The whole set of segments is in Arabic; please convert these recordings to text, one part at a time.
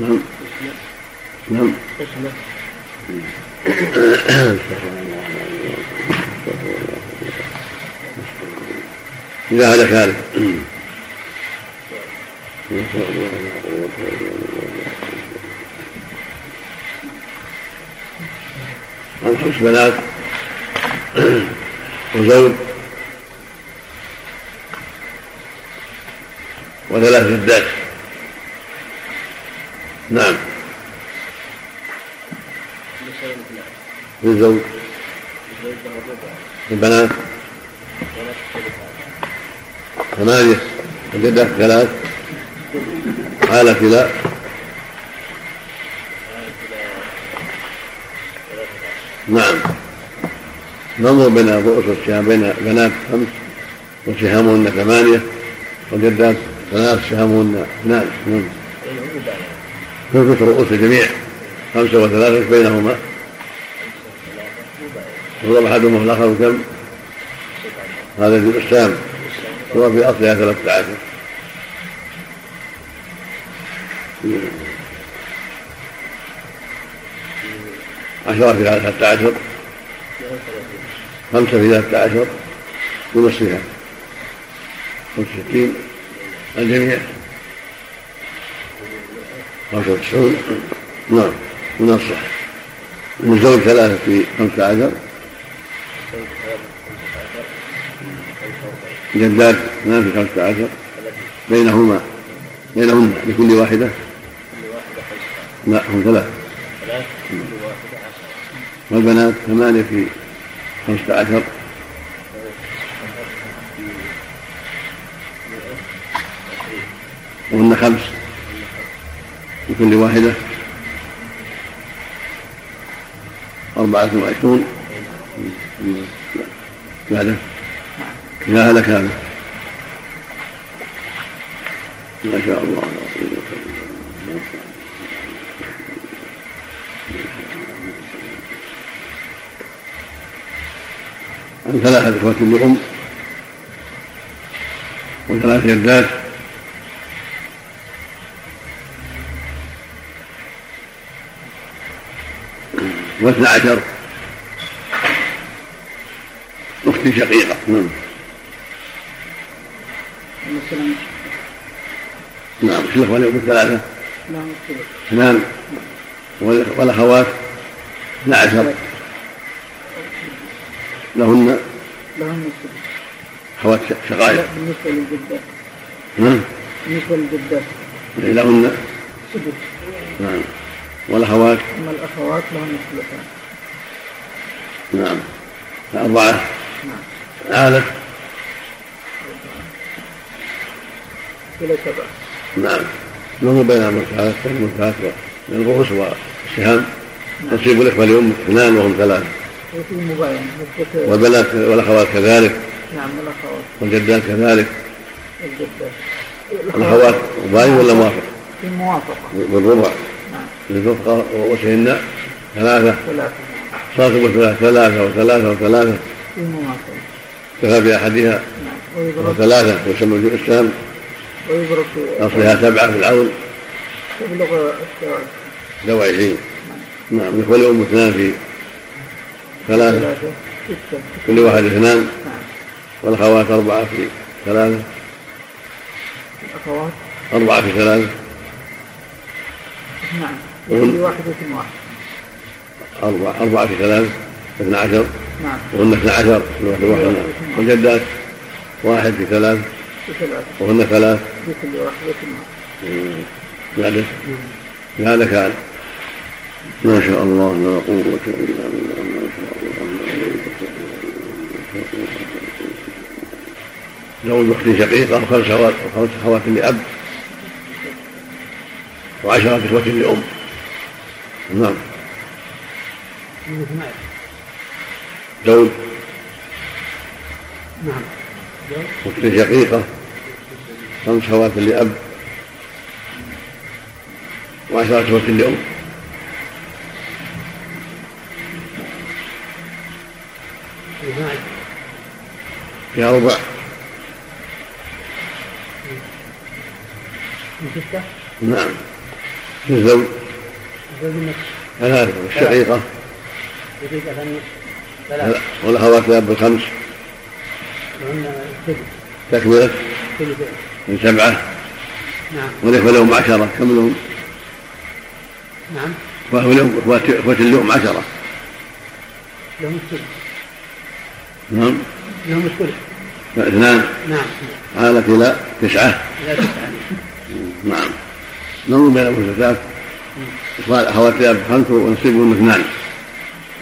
نعم نعم إذا هلك هلك عن خمس بنات وزوج وثلاث جدات نعم. للزوج البنات. ثمانية. الجدات ثلاث. حالة لا نعم. ننظر بين الرؤوس والسهام بين بنات خمس وسهامهن ثمانية وجدات ثلاث سهامهن اثنان. نعم. ثلث رؤوس الجميع. خمسة وثلاثة بينهما. يضرب أحدهما في الآخر كم؟ هذا جزء السام هو في أصلها ثلاثة عشر. عشرة في ثلاثة عشر. خمسة في ثلاثة عشر. بنصفها خمسة وستين. الجميع. خمسة وتسعون نعم من الصح. من زوج ثلاثة في خمسة عشر. جدات اثنان في خمسة عشر. بينهما بينهن لكل واحدة. لا هم ثلاث والبنات ثمانية في خمسة عشر. وهن خمس. لكل واحدة أربعة وعشرون. بعده إذا هلك هذا ما شاء الله. عن ثلاثة إخوة لأم. وثلاث جدات. واثنى عشر. أخت شقيقة. نعم. نعم الأخوان ثلاثة؟ نعم اثنان. والأخوات اثنى عشر. لهن؟ لهن أخوات شقائق. بالنسبة للجدات نعم. بالنسبة للجدات لهن؟ سدس. نعم. والأخوات أما الأخوات لهن الثلثان نعم. أربعة. نعم. عادت إلى سبعة. نعم. له بين المرتعات والمرتعات من الرؤوس والسهام نصيب الإخوة اليوم اثنان وهم ثلاثة. والبنات والأخوات كذلك. نعم الأخوات والجدات كذلك. الجدات الأخوات. مباين ولا موافق؟ في موافقة. بالربع. للرفقة رؤوسهن ثلاثة. ثلاثة. صاحب ثلاثة. ثلاثة وثلاثة وثلاثة. كفى بأحدها وثلاثة. ويسمى السام في أصلها سبعة في العون. تبلغ ذو عشرين. نعم. الإخوة الأم اثنان في ثلاثة. كل واحد اثنان. نعم والأخوات أربعة في ثلاثة. الأخوات. أربعة في ثلاثة. نعم. لكل واحدة أربعة أربعة في ثلاثة اثنا عشر. نعم. وهن اثنا عشر. كل واحد والجدات؟ واحد في ثلاث. وهن ثلاث. لكل واحدة واحد بعده هذا كان ما شاء الله. لا قوة إلا بالله ما شاء الله. زوج أخت شقيقة وخمس أخوات لأب وعشرة إخوة لأم. نعم. زوج نعم. أخت شقيقة خمس أخوات لأب. وعشرة إخوة لأم. فيها ربع من ستة نعم. الزوج. زوج النصف ثلاثة والشقيقة والأخوات لأب الخمس تكملة؟ من سبعة. نعم والإخوة لهم عشرة كم لهم؟ نعم إخوة لهم عشرة لهم الثلث نعم. لهم الثلث اثنان. نعم عالت إلى تسعة لا تسعة. نعم. نظر بين المثلثات أخوات لأب خمس ونصيبهن اثنان.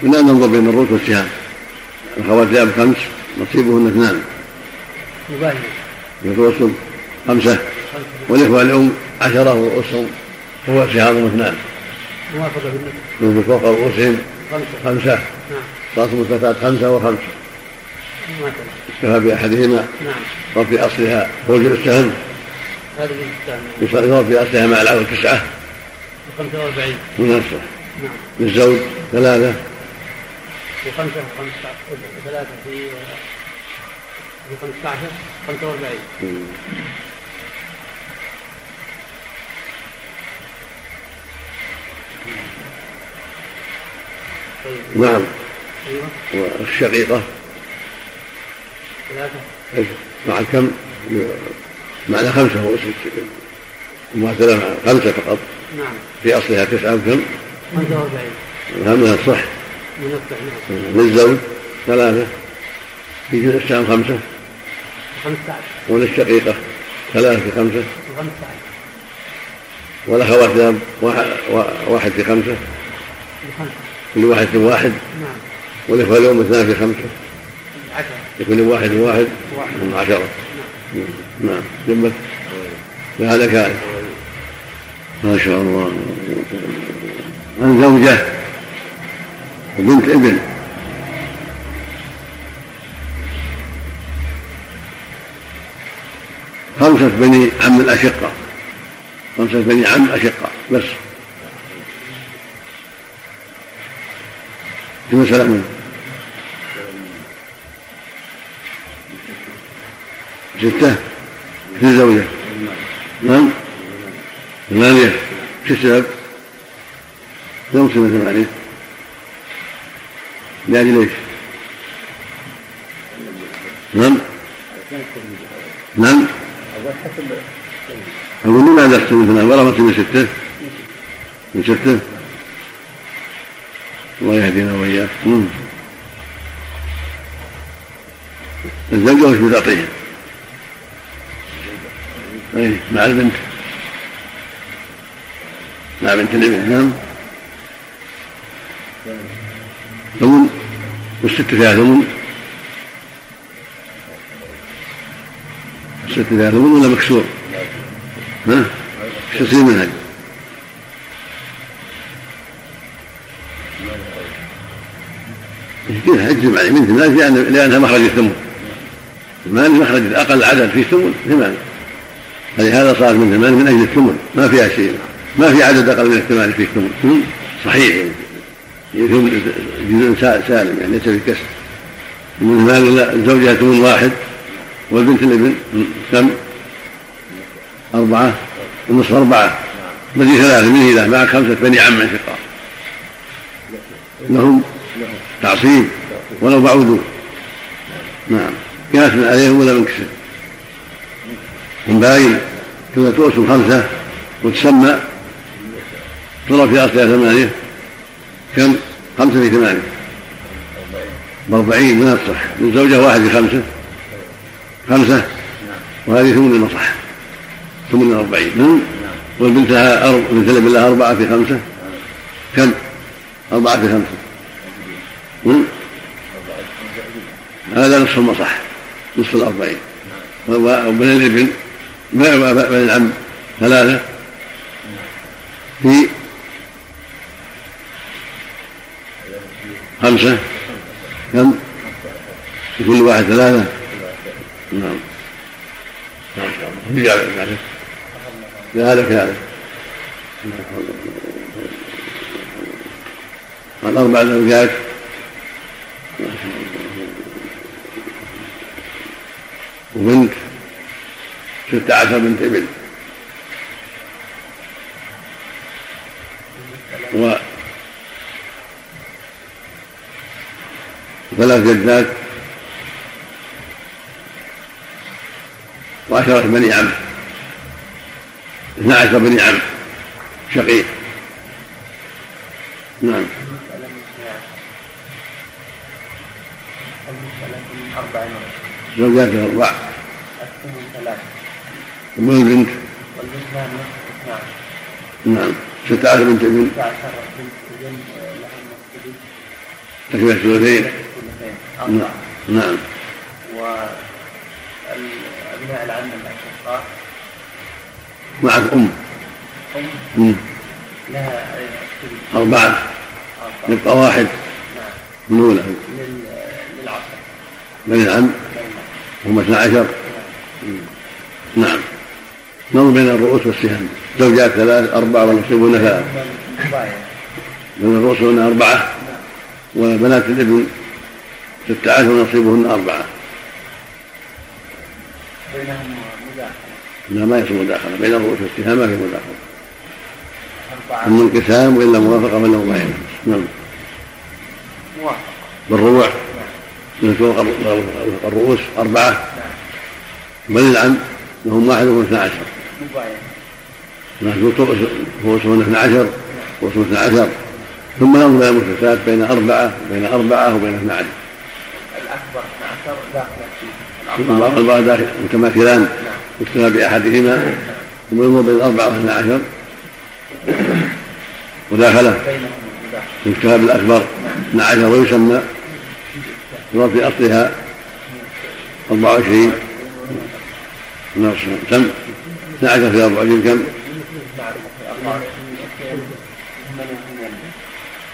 من أن ننظر بين الروس والسهام الأخوات لأب خمس نصيبهن اثنان. الرسل خمسة. والإخوة الأم عشرة ورؤوسهم هو سهام اثنان. موافقة فوق رؤوسهم خمسة. خمسة. نعم. رأس المثلثات خمسة وخمسة. اكتفى بأحدهما. نعم. ضرب في أصلها فوج السهم. هذه في أصلها مع العدد تسعة. 45 منصة نعم. للزوج ثلاثة. وخمسة وخمسة ثلاثة في في 15 45 طيب. نعم. أيوه. والشقيقة؟ ثلاثة. مع الكم؟ معنى خمسة هو مماثلة مع خمسة فقط. نعم. في أصلها تسعة وكم؟ 45 وهمها الصح منفع نعم للزوج ثلاثة. في جزء السهم خمسة 15 وللشقيقة ثلاثة في خمسة. و15 والأخوات لهم واحد, واحد في خمسة؟ كل واحد في واحد؟ نعم. والإخوة لهم اثنان في خمسة؟ 10 لكل واحد واحد؟ واحد. عشرة. نعم. نعم. جنبك فهذا كان ما شاء الله. عن زوجة وبنت ابن. خمسة بني عم الأشقة. خمسة بني عم أشقة بس. في مسألة ستة. في الزوجة؟ نعم. ثمانية السبب؟ لم تصل ثمانية لأجل إيش؟ نعم نعم أقول لماذا أحسن من ثمان ولا من ستة؟ من ستة؟ الله يهدينا وإياك. الزوجة وش بتعطيها؟ أي مع البنت مع بنت الابن نعم. ثمن والست فيها؟ ثمن الست فيها؟ ثمن ولا مكسور؟ ها؟ إيش تصير منها؟ يشكيها يجزم عليه من ثمان لأن لأنها مخرج الثمن ثمان مخرج أقل عدد فيه ثمن ثمان فلهذا صارت من ثمان من أجل الثمن ما فيها شيء. ما في عدد أقل من الثمان في الثمن صحيح. يعني جزء سالم يعني ليس في كسر من ثمان زوجها ثمن واحد والبنت الابن كم؟ أربعة. النصف أربعة. بقي ثلاثة من إذا معك خمسة بني عم شقاق. لهم تعصيب ولو بعوضوا نعم. كانت من عليهم ولا من كسر من باين كما تؤسم خمسة وتسمى تضرب في أصلها ثمانية؟ كم؟ خمسة في ثمانية. بأربعين من الصح من زوجة واحد في خمسة. خمسة؟ وهذه ثمن المصح. ثمن الأربعين نعم والبنت لها أرب... بنت لها أربعة في خمسة. كم؟ أربعة في خمسة. هذا نصف المصح. نصف الأربعين. وبن الابن. بن العم. ثلاثة. في خمسة؟ كم؟ في كل واحد ثلاثة؟ نعم. نعم ذلك هذا الأربع زوجات وبنت. ستة عشر بنت ابن و ثلاث جدات وعشرة بني عم. اثنا عشر بني عم. شقيق نعم. زوجات أربع أم البنت. نعم. ستة عشر بنت ابن. 16 بنت ابن لهم السدس تكمل الثلثين. نعم نعم. وأبناء العم الأشقاء. معك أم. أم. مم. لها أربعة. يبقى واحد. نعم. لل- للعصر. بني العم. هم اثنا عشر. نعم. نعم. نظر بين الرؤوس والسهام. زوجات ثلاث أربعة ونصيبهن ثلاث. بين الرؤوس هن أربعة. وبنات الإبن ستة عشر ونصيبهن أربعة. بينهم مداخلة. لا ما يصير مداخلة. بين الرؤوس والسهام ما في مداخلة. أما انقسام وإلا موافقة بينهم بينهم نعم. موافقة. بالربع. نعم. من فوق الرؤوس أربعة. نعم بني العم لهم واحد وهم اثنا عشر. رؤوسهن اثنا عشر رؤوسهن اثنا عشر. ثم ننظر إلى المشركات بين أربعة بين أربعة وبين اثنا عشر. الأكبر 12 داخل الأربعة أربعة داخل متماثلان نعم. يكتفى بأحدهما ثم ينظر بين أربعة واثنا عشر مداخلة. يكتفى بالأكبر اثنا عشر ويسمى في أصلها أربعة وعشرين. نصف. كم؟ اثنا عشر في أربعة وعشرين كم؟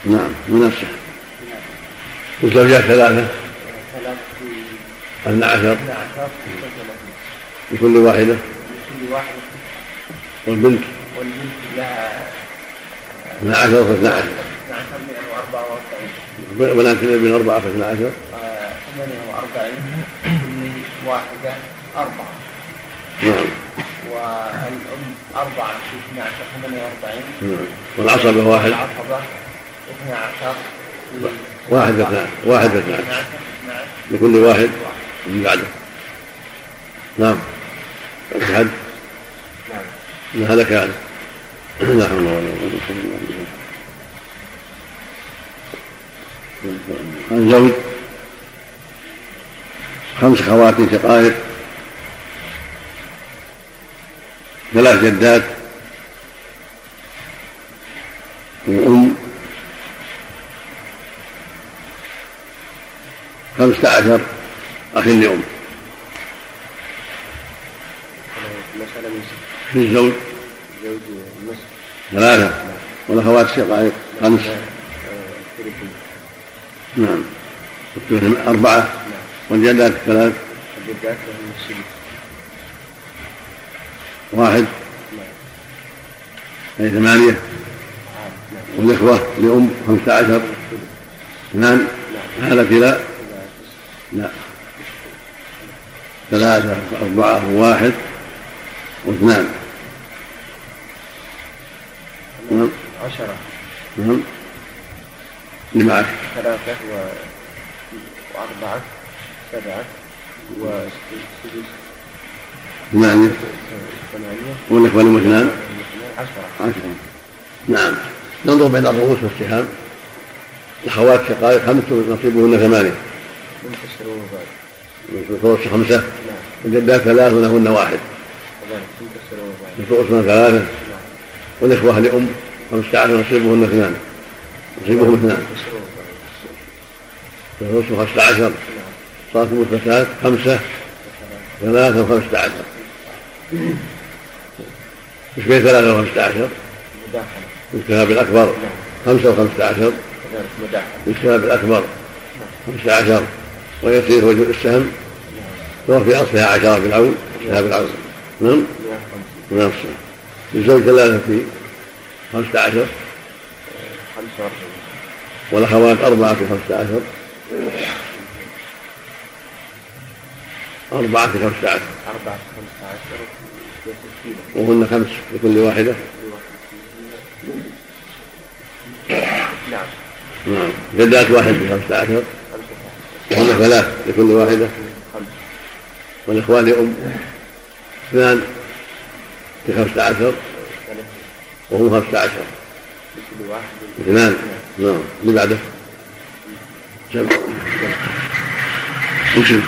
نعم. منفسة والزوجات ثلاثة. اثنا عشر 12 لكل واحدة. كل واحد والبنت. والبنت لها اثنا عشر. فاثنا عشر 12 144 بنات الابن أربعة فاثنا عشر. 48 كل واحدة أربعة. نعم. والأم أربعة في 12 48 نعم. والعصبة واحد. العصبة 12 في واحد فاثنا واحد 12 12 لكل واحد. من بعده. نعم. في حد نعم. هذا كان لا حول ولا قوة إلا بالله. الزوج خمس خوات شقائق. ثلاث جدات. وأم. خمسة عشر. أخ لأم مسألة من في الزوج. زوج ثلاثة. والأخوات شقائق خمس. نعم. أربعة. والجدات ثلاث. الجدات واحد. أي ثمانية. والإخوة لأم خمسة عشر. اثنان. هذا لا. لا. ثلاثة أربعة وواحد واثنان. نعم. عشرة. نعم. اللي معك. ثلاثة و... وأربعة سبعة وسدس ثمانية. ثمانية. والإخوة لهم اثنان؟ عشرة. عشرة. نعم. ننظر بين الرؤوس والسهام. الأخوات شقائق خمس نصيبهن ثمانية؟ منتصر ومبارك الفرس خمسة والجدات ثلاث ولهن واحد. الفرس ثلاثة. والإخوة لأم. خمسة عشر نصيبهن اثنان. نصيبهم اثنان. الفرس خمسة عشر صارت المثلثات خمسة. ثلاثة وخمسة عشر إيش بين ثلاثة وخمسة عشر؟ مداخلة الكتاب الأكبر خمسة وخمسة عشر مداخلة الكتاب الأكبر خمسة عشر ويصير وجه السهم نعم وهو في أصلها عشرة بالعون الكتاب العون نعم؟ 150 نفسه الزوج ثلاثة في خمسة عشر. 45 والأخوات أربعة في خمسة عشر. أربعة في خمسة عشر. أربعة خمسة عشر وهن خمس لكل واحدة. نعم. نعم جدات واحد بخمسة عشر. وهم ثلاث لكل واحدة. والإخوان لأم اثنان بخمسة عشر وهم خمسة عشر. اثنان. نعم. اللي بعده؟ سبع وشف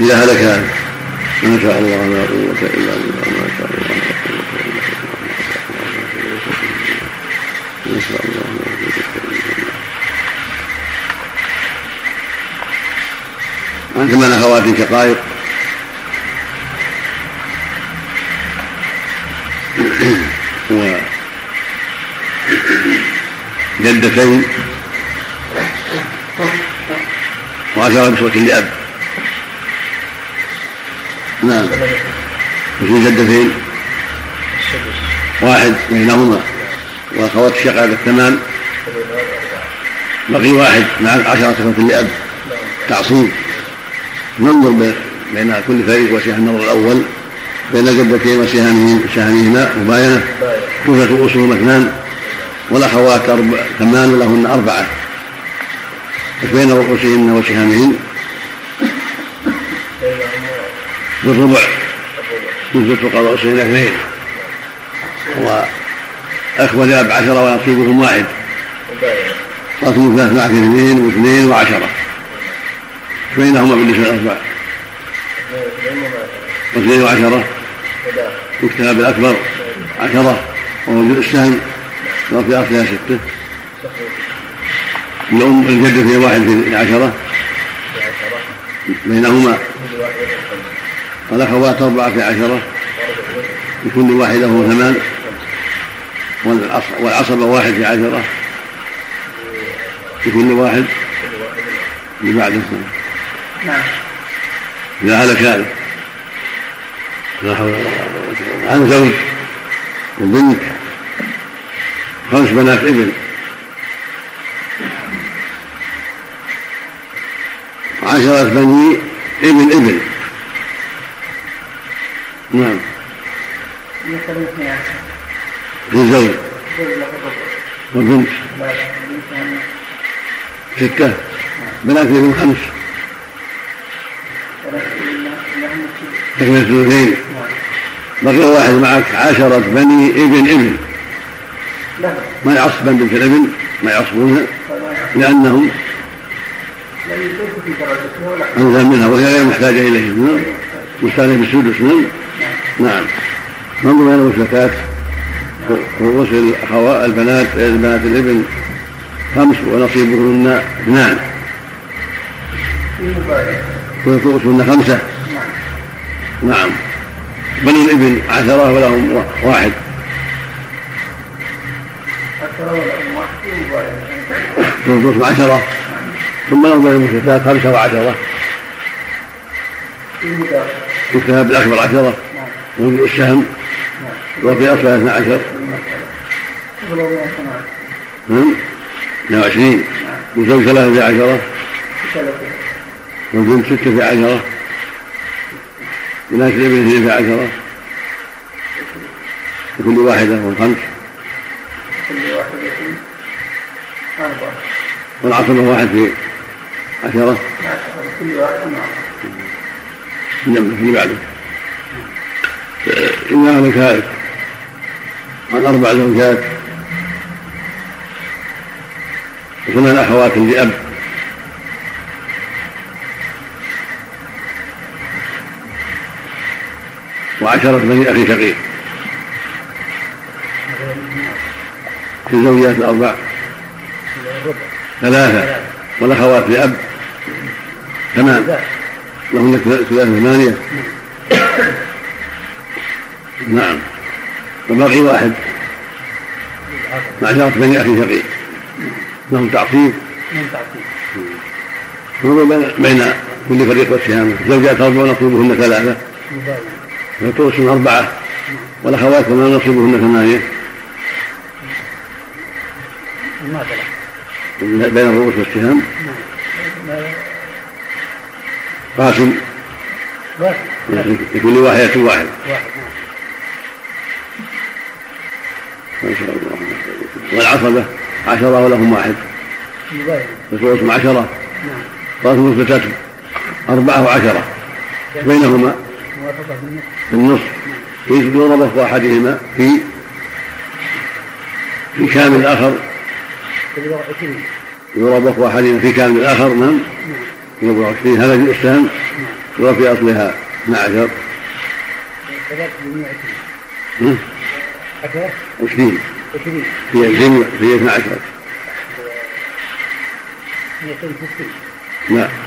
إذا هلك هذا ما شاء الله لا قوة إلا بالله ما شاء الله لا قوة إلا بالله ما شاء الله لا قوة إلا بالله ثمان أخوات شقائق. وجدتين وعشرة نسوة لأب. نعم. وفي جدتين واحد بينهما. وأخوات الشقائق الثمان. بقي واحد مع عشرة صفة لأب. تعصيب. ننظر بين- كل فريق وسهم النظر الأول بين جدتين وسهامهن سهامهما مباينة كفة أصول اثنان والأخوات أربع ثمان ولهن أربعة. بين رؤوسهن وسهامهن بالربع نسبة رؤوسهن اثنين. وأخوة لأب عشرة ونصيبهم واحد. رسم ثلاث معك اثنين واثنين وعشرة. بينهما بالنسبة الأربع واثنين وعشرة يكتب بالأكبر عشرة. ووجود السهم وفي أصلها ستة الأم الجدة في واحد في عشرة. بينهما. والأخوات أربعة في عشرة. لكل واحدة هو ثمان. والعص- والعصبة واحد في عشرة. لكل واحد اللي بعده نعم. إذا هلك عن زوج وبنت خمس بنات ابن عشرة بني ابن ابن نعم. للزوج. والبنت. ستة. بنات ابن خمس. تكمل الثلثين بقي واحد معك عشرة بني ابن ابن. ما يعصبن بنت الابن؟ ما يعصبونها؟ لأنهم أنزل منها وهي غير محتاجة إليه نعم محتاجة بالسدس نعم نعم. ننظر بين المشركات رؤوس الأخوات البنات البنات الابن. خمس ونصيبهن اثنان. مبايع ورؤوسهن خمسة. نعم. بني الابن عشرة ولهم واحد. رؤوسهم عشرة. ثم ننظر المشركات خمسة وعشرة. يكتب بالأكبر عشرة. ويوجد السهم وفي أصلها اثنا عشر. نعم. 120 وزوج ثلاثة عشرة. والبنت ستة في عشرة. بنات الابن اثنين في عشرة. لكل واحدة والخمس كل واحدة أربعة والعصبة واحد في عشرة. كل واحد نعم اللي بعده. إذا هلك هالك عن أربع زوجات وثمان أخوات لأب. وعشرة بني أخي شقيق. في الزوجات الأربع. ثلاثة. والأخوات لأب ثمان. لهن ثلاثة ثمانية. نعم. وباقي واحد. مع شرط بني أخي شقيق. لهم تعصيب بين كل فريق والسهام الزوجات أربع ونصيبهن ثلاثة. والطرس أربعة والأخوات ثمان نصيبهن ثمانية؟ بين الرؤوس والسهام. قاسم. لكل واحدة واحد واحد. ما والعصبة عشرة ولهم واحد. ذكوركم عشرة. نعم اثبتتم أربعة وعشرة. بينهما النصف يضرب أخو أحدهما في في كامل يضرب أخو أحدهما في كامل الآخر نعم. يضرب عشرين هذا في السهم وفي أصلها 12 كذلك بمئة عشرين. في عشرين. في 12 مئتين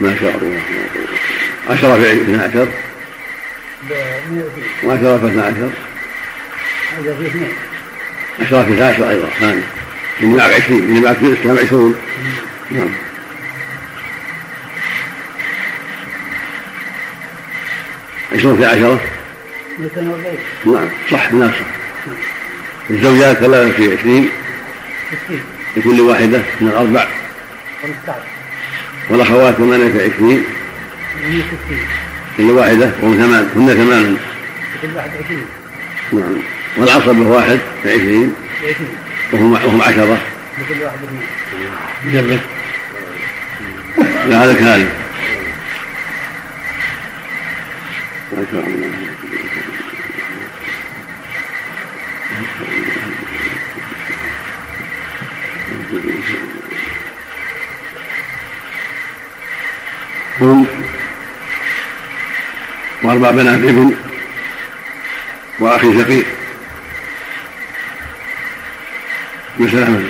ما شاء الله. عشرة في اثنى عشر. وعشرة في اثنى عشر. عشرة في عشر أيضا ثاني. اللي معك عشرين اللي معك في الإسلام عشرون. نعم. عشرون في عشرة؟ نعم صح ناصر الزوجات ثلاثة في عشرين. لكل واحدة من الأربع. خمسة عشر. والأخوات ثمانية عشرين كل واحدة وهم ثمان هن ثمان. كل واحد عشرين نعم. والعصبة واحد في عشرين. وهم وهم عشرة. لكل واحد اثنين لا هذا كذلك ما شاء الله. هم وأربع بنات ابن وأخي شقيق. مثل أحمد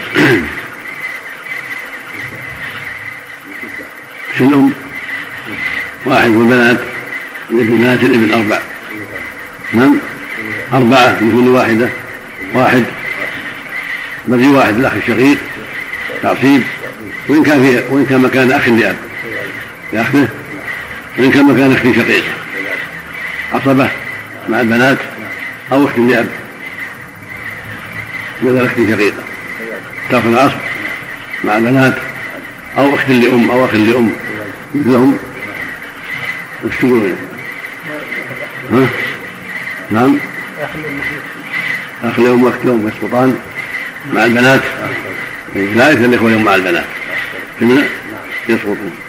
في الأم واحد والبنات بنات الابن أربع. نعم أربعة من كل واحدة. واحد. بقي واحد الأخ الشقيق تعصيب. وإن كان في وإن كان مكان أخ لأب. لأخته وإن كان مكان أخت شقيقة عصبة مع البنات أو أخت لأب. مثل أخت شقيقة. تأخذ العصر مع البنات أو أخت لأم أو أخ لأم. مثلهم وش تقولون؟ ها؟ نعم. أخ لأم وأخت لأم يسقطان مع البنات. لا يثني الإخوة اليوم مع البنات. يسقطون.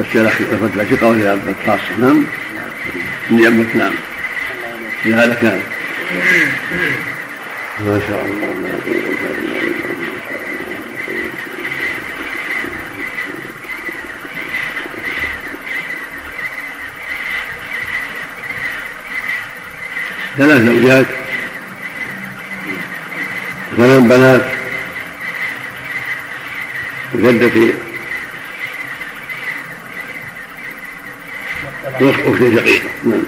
بس الأخ الفتلة شقة وهي خاصة نعم؟ من يمك نعم. لهذا كان. ما شاء الله. ثلاث زوجات. ثمان بنات. وجدتي أخت شقيقة نعم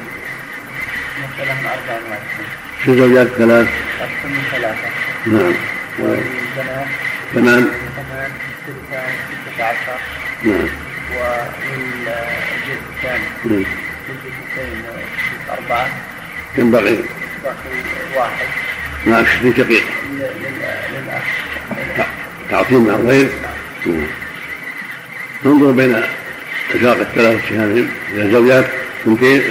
ست زوجات ثلاث. أكثر من ثلاثة نعم. والبنات ثمان ثمان ستة ستة عشر نعم. والجزء الثاني نعم. الجزء الثاني أربعة كم بقي؟ باقي واحد شقيقة لل- لل- للأخ تعصيم مع الغير نعم. ننظر بين أشواق الثلاث شهادهم إذا زوجات اثنتين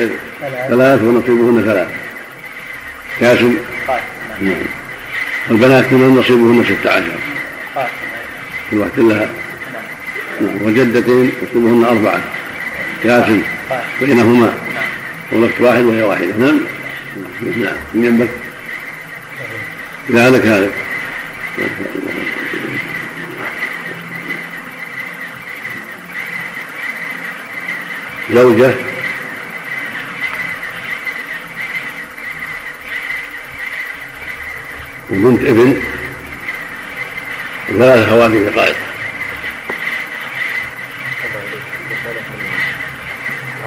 ثلاث ونصيبهن ثلاث. قاسم نعم. والبنات كمان نصيبهن ستة عشر. كل واحدة لها. نعم. وجدتين نصيبهن أربعة. قاسم بينهما. والأخت واحد وهي واحدة. نعم. نعم. من ينبت إذا هذا كذلك ما شاء الله. زوجة. وبنت ابن. أخوات شقائق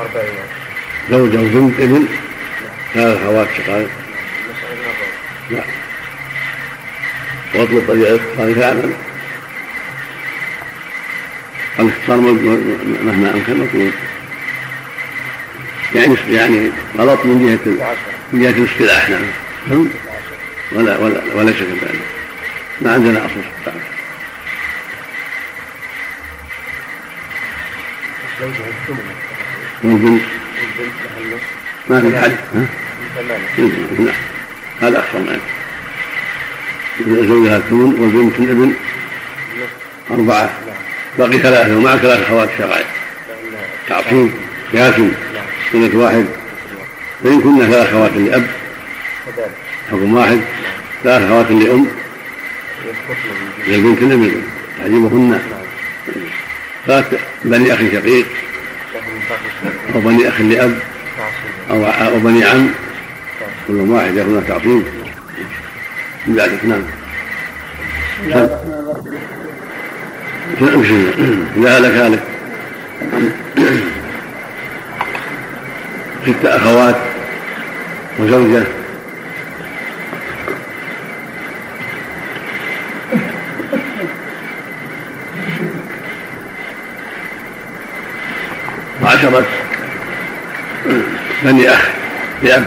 أربعين زوجة وبنت ابن. ثلاث أخوات شقائق لا. واطلب طريق الاختصار فعلا الاختصار مهما أمكن مطلوب يعني يعني غلط من جهة من جهة الاصطلاح نعم. فهمت؟ ولا ولا ولا شك ذلك. ما عندنا أصل. في والبنت ما في حد. نعم. هذا أكثر منه زوجها الثمن والبنت الابن أربعة. نعم. باقي ثلاثة ومع ثلاث أخوات شرعي لأن تعصيب قياس نعم سنة واحد فإن كنا ثلاث أخوات لأب حكم واحد ثلاث أخوات لأم للبنت الابن تعجبهن نعم ثلاث بني أخ شقيق أو بني أخ لأب أو بني عم كل واحد يكون تعصيب من ذلك نعم امشي لا لك هالك ست أخوات وزوجة وعشرة بني أخ لأب.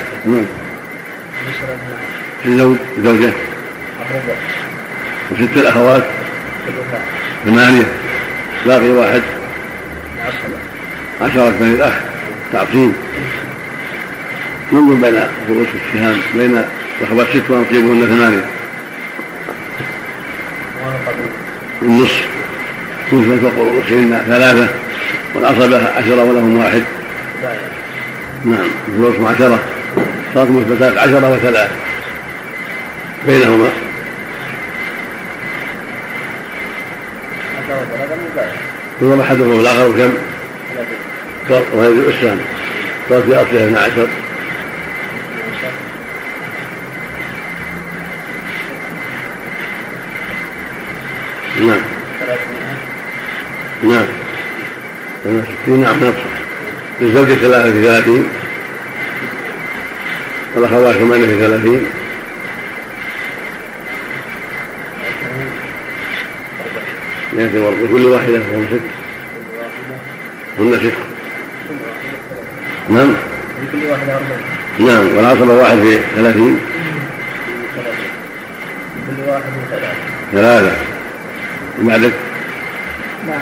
الزوج زوجة. وست الأخوات. ثمانية. باقي واحد. عشرة. بني الأخ. تعصيب ننظر بين رؤوس السهام بين الأخوات ست ونصيبهن ثمانية. النصف. كل فوق رؤوسهن ثلاثة. والعصبة عشرة ولهم واحد. نعم. الفلوس عشرة. صارت مثبتات عشرة وثلاث. بينهما. عشرة وثلاثة مبايع يضرب أحدهما والآخر كم؟ وهذه الأسهم صارت في أصلها 12 نعم. نعم. نعم. للزوجة ثلاثة في ثلاثين والأخوات ثمانية في ثلاثين. يأتي برضه كل واحدة وهم ست. هن ست. نعم. نعم. والعصبة واحد في ثلاثين. كل واحد ثلاثة ثلاثة. وبعدك نعم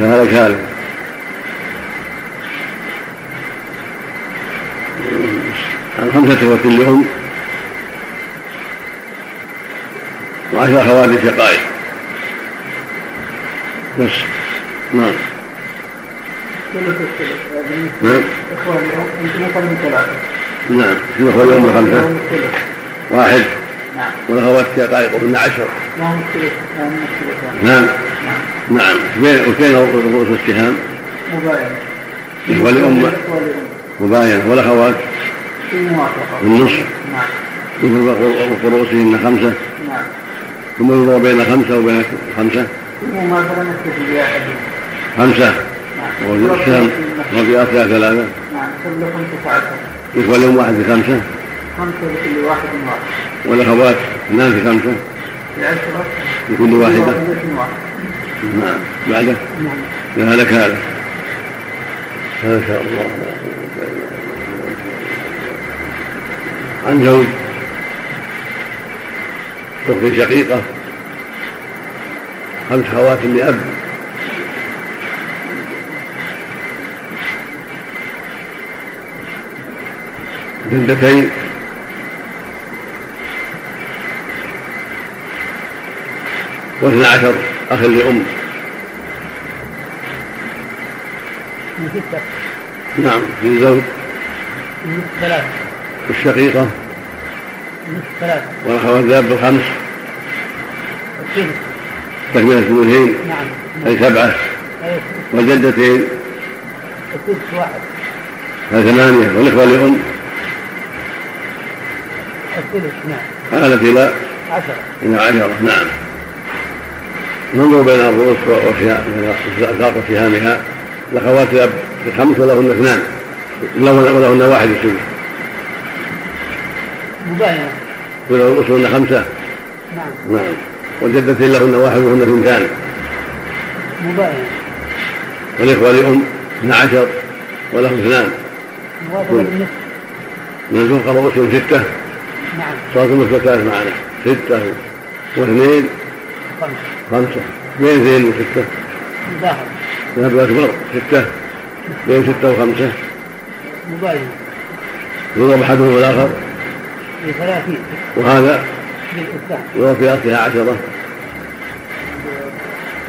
هذا الخمسة إخوة لأم وعشر أخوات شقائق بس نعم نعم نعم أخوة الأم خمسة واحد نعم والأخوات شقائق هن عشر. نعم. نعم. وكين رؤوس السهام إخوة لأم مباينة والأخوات النصف. نعم. مثل رؤوسهن خمسة. نعم. ثم يضرب بين خمسة وبين خمسة. خمسة. نعم. والسهم وفي أصلها ثلاثة. نعم. كلكم تسعة. يكون لهم واحد في خمسة لكل واحد واحد. والأخوات اثنان في خمسة. العشرة لكل واحدة واحد. نعم. بعده؟ نعم. لا لك هذا. ما شاء الله عن زوج أخت شقيقة. خمس خواتم لأب. بنتين واثنى عشر أخ لأم نعم في زوج. ثلاثة والشقيقة ثلاثة والأخوات ذاب بالخمس. تكملة اثنتين نعم أي سبعة. والجدتين الثلث واحد ثمانية. والإخوة لأم. الثلث نعم. قالت إلى عشرة. إلى عشرة نعم. ننظر بين الرؤوس وفيها أساق سهامها الأخوات الأب خمس ولهن اثنان ولهن ولهن واحد يسوي. مباينة. والرؤوس لهن خمسة. نعم. نعم. والجدتين لهن واحد وهن اثنتان. مباينة. والإخوة لأم اثنا عشر ولهم اثنان. بالنصف من فوق رؤوسهم ستة. نعم. صارت مثبتات معنا. ستة. واثنين. خمسة. خمسة. اثنين اثنين وستة. ذهب أكبر ستة. بين ستة وخمسة. مباين يضرب أحدهم والآخر بثلاثين وهذا؟ يضرب في أصلها عشرة.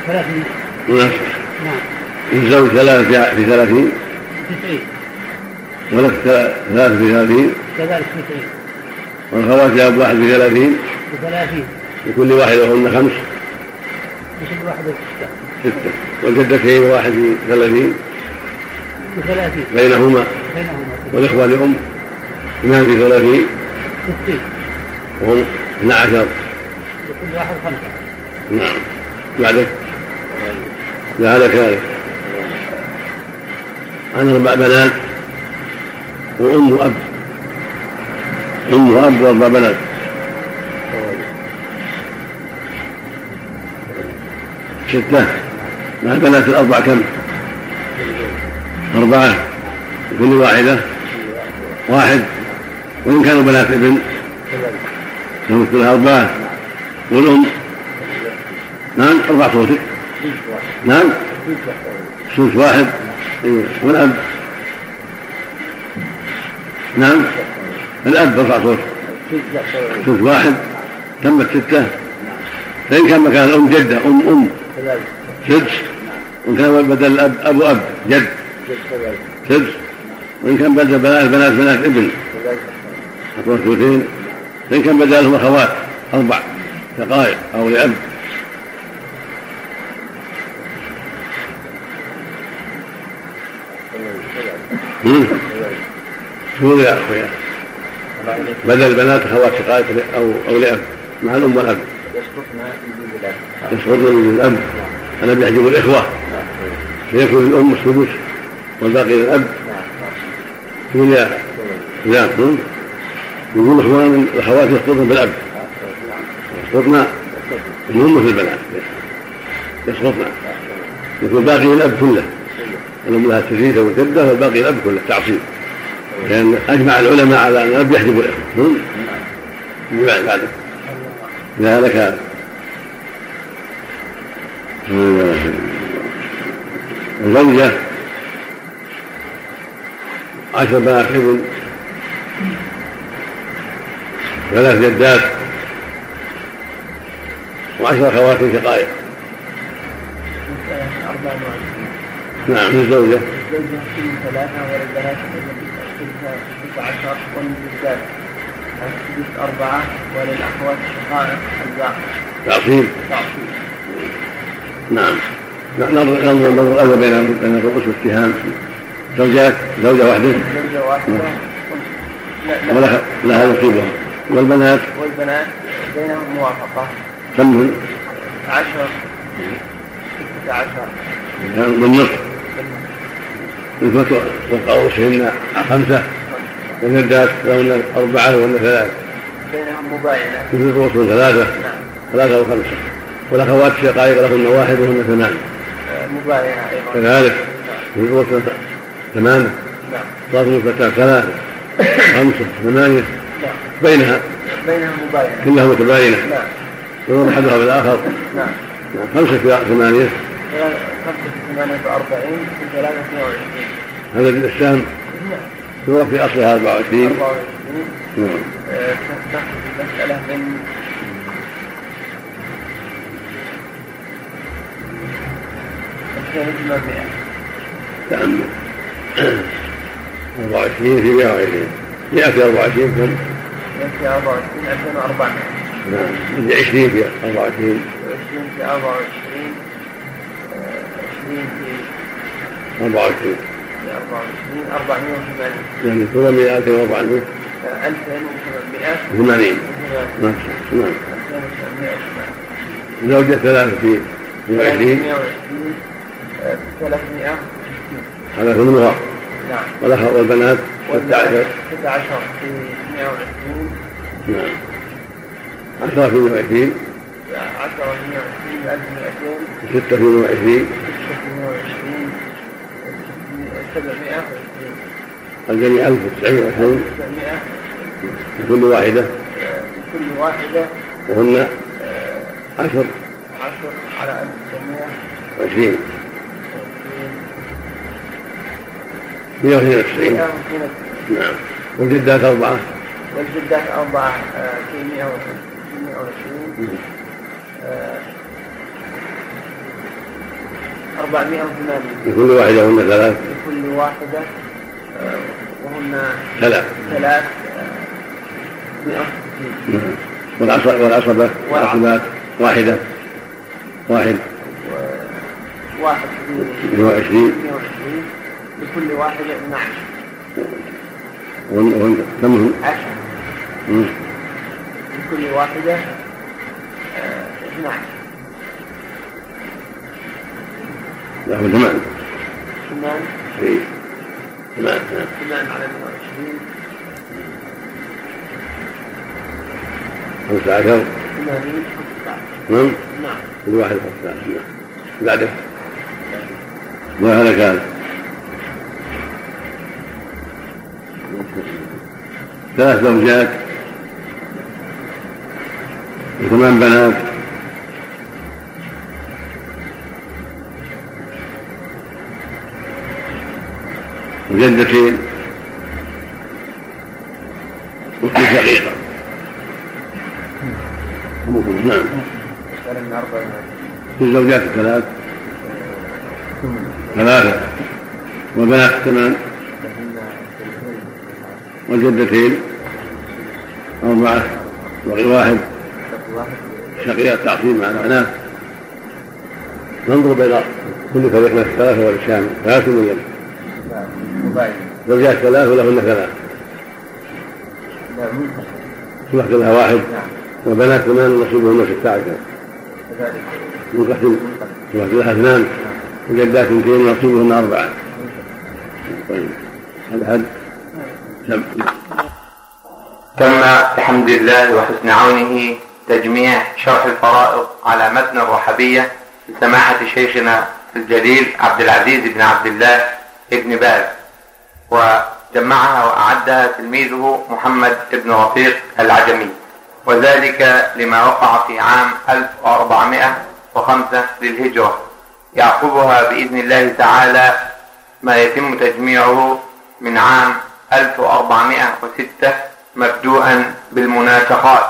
ثلاثين. ونصف نعم. الزوج ثلاث في- ثلاثين. تسعين. ولك ثلاث في ثلاثين. كذلك تسعين. والخوات جاب واحد في ثلاثين. بثلاثين لكل واحدة وهن خمس. بكل واحدة ستة والجدتين واحد في ثلاثين بثلاثين بينهما. بينهما. والإخوة لأم. اثنان في ثلاثين. ستين. وهم اثنا عشر لكل واحد خمسة. نعم. بعدك؟ لا هذا كذلك أنا أربع بنات وأم وأب. أم وأب وأربع بنات. ستة مع البنات الأربع كم؟ أربعة. كل واحدة. واحد. وإن كانوا بنات ابن. فمثلها أربعة. والأم نعم أربع صوتك نعم. صوت واحد. أيوه. والأب؟ نعم. الأب أربع صوت. صوت واحد. تمت ستة. فإن كان مكان الأم جدة أم أم. سدس وإن كان بدل الأب أبو أب جد. سدس وإن كان بدل بنات بنات بنات ابن. أطول ثلثين فإن كان بدلهم أخوات أربع شقائق أو لأب؟ شو يا أخويا بدل البنات أخوات شقائق أو أو لأب. مع الأم والأب. من الأب الأب يحجب الإخوة. فيكون الأم السدس والباقي للأب. لا هم؟ يقول إخوان الأخوات يسقطن بالأب. يسقطن الأم مثل البنات. يسقطن يكون باقي الأب كله. الأم لها التثليث والجدة والباقي الأب كله. تعصيب. لأن أجمع العلماء على أن الأب يحجب الإخوة؟ بعد بعد لا لك هذا الزوجة عشر بنات ابن ثلاث جدات وعشر أخوات شقائق. نعم الزوجة زوجة. فيه ثلاثة والبنات تسعة عشر السدس أربعة وللأخوات شقائق الباقي تعصيب. تعصيب. نعم. ننظر ننظر النظر الأول بين بين الرؤوس والسهام زوجات زوجة واحدة. زوجة واحدة. لا لا ولها لها نصيبها. والبنات؟ والبنات بينهم موافقة. كم عشر. ستة عشر. بالنصف الفتوى فوق رؤوسهن خمسة. والجدات لهن أربعة وهن ثلاث بينهم مباينة. مثل رؤوسهن ثلاثة. نعم. ثلاثة وخمسة والأخوات الشقائق لهن واحد وهن ثمان كذلك ثمان صارت الفتاة ثلاثة خمسة ثمانية. نعم بينها بينهم مباينة. كلها متباينة. نعم. يضرب أحدها بالآخر نعم. خمسة في ثمانية. خمسة ثمانية وأربعين في ثلاثة اثنين وعشرين هذا بالإسلام نعم. يضرب في أصلها 24 أربعة وعشرين. نعم. آه، المسألة من اثنين ثمانمائة نعم 24 في 120 100 في 24 كم؟ في أربعة وعشرين ألفين وأربعمائة نعم 20 في 24 وعشرين في أربعة وعشرين آه، عشرين في 24 في أربعة وعشرين أربعمائة وثمانين يعني 800 2400 آه، ألفين وثمانمائة 80 وثمانين نعم نعم زوجة ثلاثة في 120 ثلاثمائة. هذا ثمنها. نعم. والأخ والبنات 16 16 في 120 نعم. 10 في 120 10 في 120 1200 6 في 120 6 في 120 720 الجميع 1920 700 كل واحدة. كل واحدة. وهن 10 10 على 1920 20 192 نعم. والجدات أربعة. والجدات أربعة آه، في 120 480 لكل واحدة هن ثلاث. لكل واحدة آه، وهن ثلاث. ثلاث 160 والعصبة والعصبات. واحدة. واحد. واحد. 120 120 لكل واحدة 12 وهن كم هم؟ 10 لكل واحدة آه، 12 له ثمان. ثمان. اي ثمان. ثمان على 120 خمسة عشر. 80 15 نعم. نعم. كل واحد خمسة عشر. نعم بعده وهذا كان؟ ثلاث زوجات وثمان بنات. وجدتين وكل شقيقة نعم. في الزوجات الثلاث. ثلاثة. والبنات ثمان والجدتين أربعة وغير واحد. شقيقة تعصيب مع الأعناق ننظر بين كل فريق من الثلاثة والشام ثلاث من زوجات ثلاث ولهن ثلاث. كل واحدة لها واحد. وبنات ثمان ونصيبهن ستة عشر منقسم كل واحدة لها اثنان. وجدات اثنتين ونصيبهن أربعة. طيب. هذا حد سبع تم بحمد الله وحسن عونه تجميع شرح الفرائض على متن الرحبية لسماحة شيخنا الجليل عبد العزيز بن عبد الله بن باز. وجمعها وأعدها تلميذه محمد بن رفيق العجمي. وذلك لما وقع في عام 1405 للهجرة. يعقبها بإذن الله تعالى ما يتم تجميعه من عام 1406 مبدوءا بالمناسخات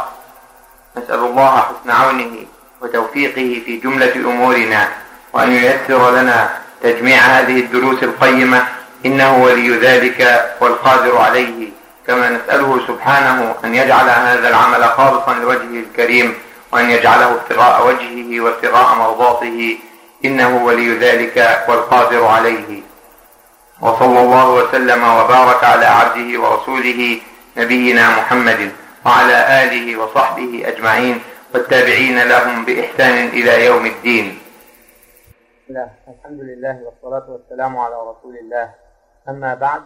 نسأل الله حسن عونه وتوفيقه في جملة أمورنا وأن ييسر لنا تجميع هذه الدروس القيمة. إنه ولي ذلك والقادر عليه. كما نسأله سبحانه أن يجعل هذا العمل خالصا لوجهه الكريم وأن يجعله ابتغاء وجهه وابتغاء مرضاته. إنه ولي ذلك والقادر عليه. وصلى الله وسلم وبارك على عبده ورسوله نبينا محمد وعلى آله وصحبه أجمعين والتابعين لهم بإحسان إلى يوم الدين. الله الحمد لله والصلاة والسلام على رسول الله. أما بعد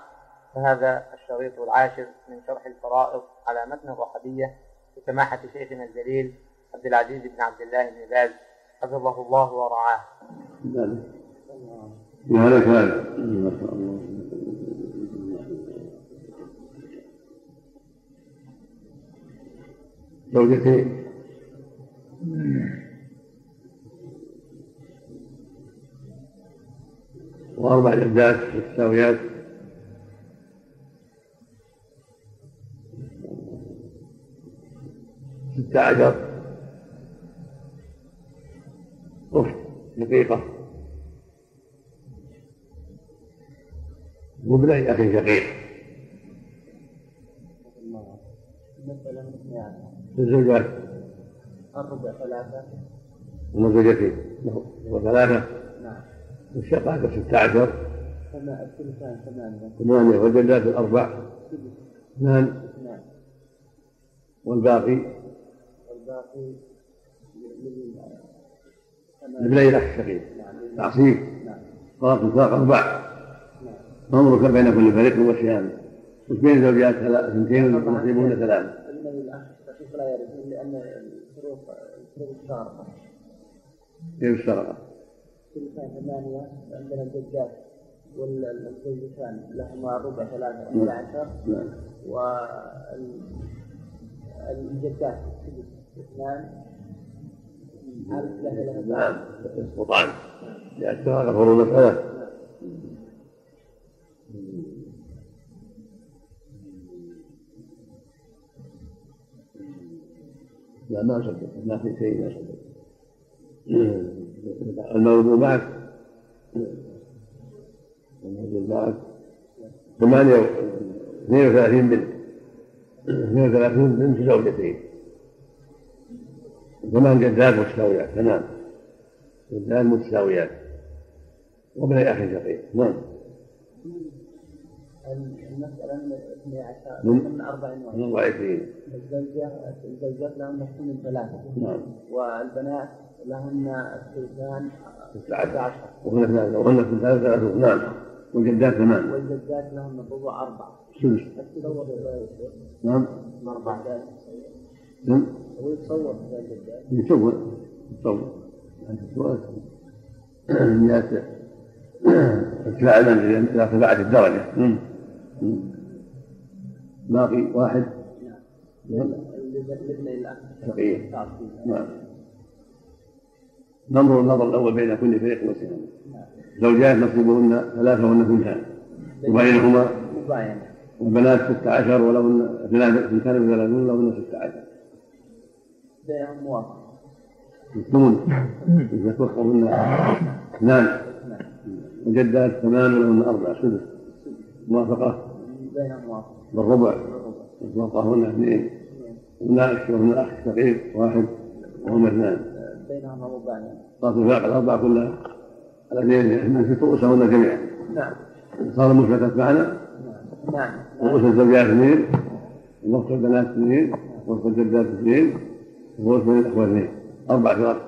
فهذا الشريط العاشر من شرح الفرائض على متن الرحبية لسماحة شيخنا الجليل عبد العزيز بن عبد الله بن باز حفظه الله ورعاه. وهذا كان زوجتين وأربع جدات متساويات. ستة عشر. أخت شقيقة. وابني أخ شقيق. الزوجات الربع ثلاثة. هم زوجتين وثلاثة نعم. والشقائق ستة عشر. الثلثان ثمانية. ثمانية والجدات الأربع. اثنان. نعم. والباقي؟ والباقي لابني الأخ الشقيق. تعصيب. طلاق الطلاق أربع. انظروا كم بين كل فريق وسهام وش بين الزوجات ثلاث اثنتين ونصيبهن ثلاثة لا يرث لأن الفروق الفروق الشارقة كيف السرقة؟ ثلثان ثمانية عندنا الجدات والزوجتان لهما ربع ثلاثة 11 نعم. والجدات سدس اثنان. نعم. لأن الفروض مسألة لا ما صدق ما في شيء ما صدق بعد ثمانية 32 بنت 32 بنت زوجتين. ثمان جدات متساويات؟ تمام. جدات متساويات. وابن اخ شقيق نعم. المسألة من 12 من من 24 من 24 الزوجة الزوجات لهن من ثلاثة نعم. والبنات لهن الثلثان 16 وهن اثنان وهن ثلاثون نعم. والجدات ثمان والجدات لهن بضع أربعة. تصور نعم. أربعة نعم. هو يتصور الجدات يتصور. يتصور. عند السؤال مئة فعلا إذا ارتفعت الدرجة. باقي واحد؟ نعم شقيق نعم. ننظر النظر الأول بين كل فريق وسهم زوجات نصيبهن ثلاثة وهن اثنتان وبينهما والبنات ستة عشر ولهن اثنان اثنتان وثلاثون لهن ستة عشر. بينهم موافقة توفرهن اثنان. وجدات ثمان ولهن أربع سدس. موافقة؟ بينهم موافقة. بالربع وفوقهن اثنين هناك وهن الأخ شقيق واحد وهم اثنان. بينهما مباينة صارت الأربعة كلها. الاثنين من في رؤوسهن جميعا؟ نعم صار مثبتات معنا. نعم رؤوس الزوجات اثنين. ونصف البنات اثنين. ونصف الجدات اثنين. ورؤوس بني الأخوة اثنين. أربع فرق.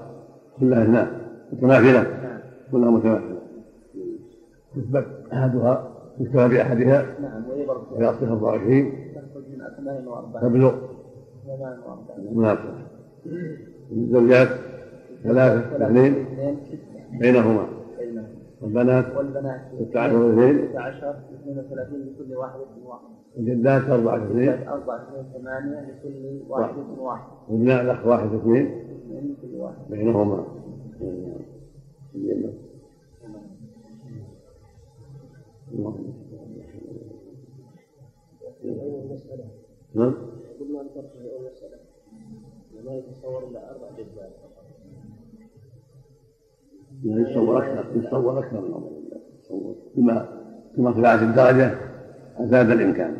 كلها اثنان. متماثلة كلها متماثلة تثبت أحدها يكتفى بأحدها نعم وهي أصلها 24 تخرج من 48 تبلغ. 48 مناسبة الزوجات ثلاثة اثنين. اثنين ستة. بينهما. بينهم والبنات والبنات. 16 اثنين 16 32 لكل واحد واحد. والجدات أربعة اثنين أربعة اثنين ثمانية لكل واحد واحد. وابناء الأخ واحد اثنين اثنين لكل واحد. بينهما. اللهم نعم قبل أن ترفع أول مسألة ما يتصور إلا أربع جدات يعني يتصور أكثر يتصور أكثر من أمر يتصور كما كما ارتفعت الدرجه زاد الامكان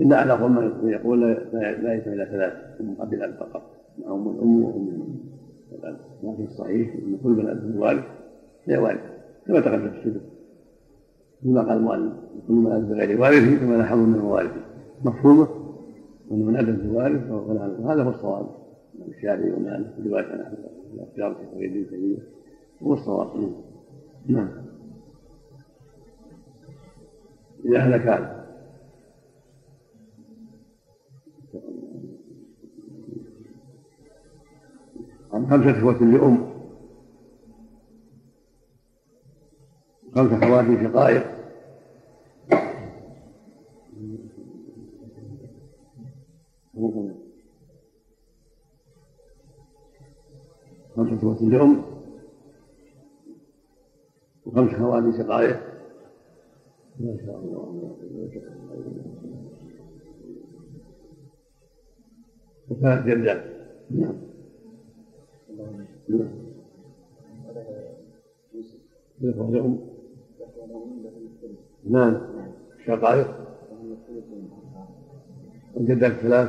ان اعلى قول ما يقول لا لا يجب إلى ثلاث ام اب الاب فقط ام الام وام الاب لكن الصحيح ان كل بنات الوالد هي والد كما تقدم في السدس كما قال المؤلف كل من ادب غير وارثه كما لاحظوا من موارثه مفهومة؟ وان من ادب الوارث هذا هو الصواب. الشافعي ومالك رواية عن أحمد الاختيار في تقريب الكبير هو الصواب. نعم. إذا هذا عن خمسة إخوة لأم. خمس أخوات شقائق خمسة إخوة لأم وخمس خواتم شقائق ما شاء الله. وثلاث جدات نعم. نعم. لأم نعم. شقائق الجدات ثلاث.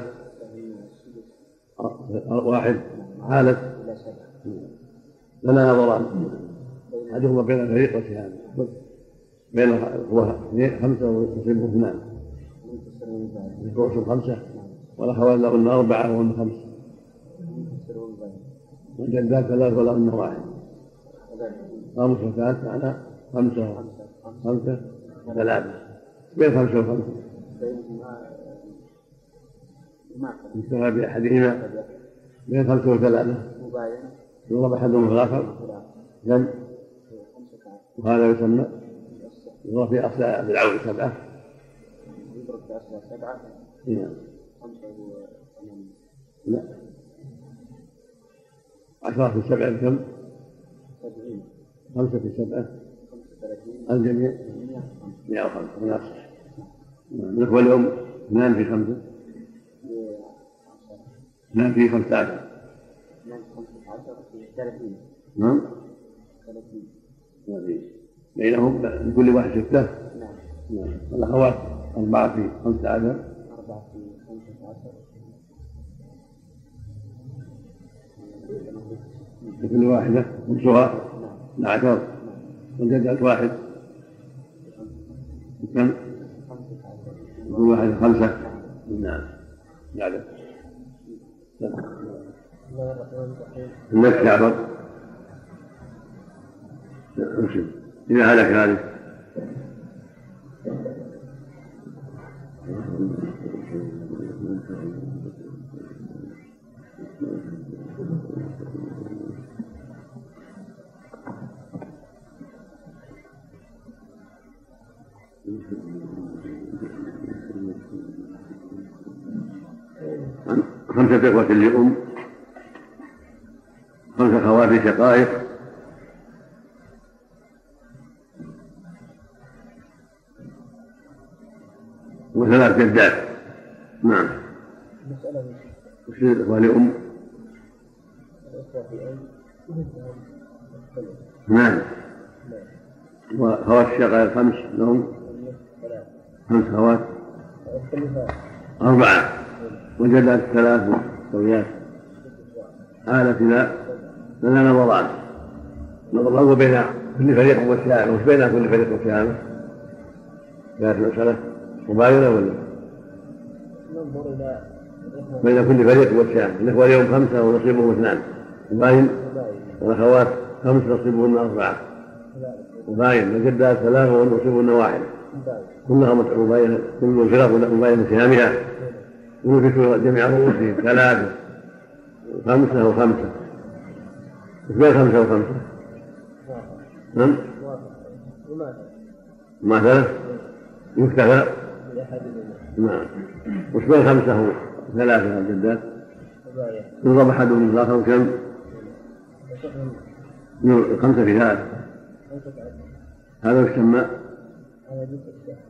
واحد. حالة لنا نظران. احدهما بين الفريق وسهام بين خمسة ويصيبه اثنان الرؤوس خمسة. والاخوات لهن أربعة وهن خمسة. والجدات ثلاث ولهن واحد. خمس وثلاث معنى خمسة. خمسه وثلاثه بين خمسه وخمسه انتهى بأحدهما. بين خمسه وثلاثه مباينة يضرب أحدهم في الآخر جمع وهذا يسمى يضرب في أصل بالعون سبعة. يضرب في أصلها سبعة. نعم خمسة وثمانية لا. عشرة في سبعة بكم؟ سبعين. خمسة في سبعة. خمسة الجميع؟ 105 105 لك اليوم اثنان في خمسة اثنان في خمسة؟ عشر اثنان في خمسة عشر. في ثلاثين نعم. ثلاثين. بينهم كل واحد ستة؟ نعم. الأخوات أربعة في خمسة عشر. أربعة في خمسة عشر كل واحدة من صغار؟ نعم. الجدل واحد. كم؟ يكون واحد خمسة. نعم. بعد. النفس يعرض إذا هلك هذه خمسة إخوة لأم خمس خواتي شقائق. وثلاث جدات. نعم. وش الإخوة لأم. نعم. وخوات الشقائق خمس لهم. خمس خوات أربعة. وجدات ثلاث آلة لا لنا نظران نظر بين كل فريق والسهامة وش بين كل فريق والسهامة؟ كانت المسألة مباينة ولا؟ ننظر إلى بين كل فريق والسهامة الإخوة اليوم خمسة ونصيبهم اثنان. مباين. والأخوات خمس نصيبهن أربعة. مباين. الجدات ثلاثة ونصيبهن واحد. كلها مباينة كل الفرق مباينة سهامها ونفسوا جميع رؤوسهم ثلاثة. وخمسة وخمسة. وش بين خمسة وخمسة؟ نعم. ما ثلاث يكتفى نعم. وش بين خمسة وثلاثة الجدات قبائل يضرب أحدهم الآخر كم؟ يضرب خمسة في ثلاثة هذا جزء السهم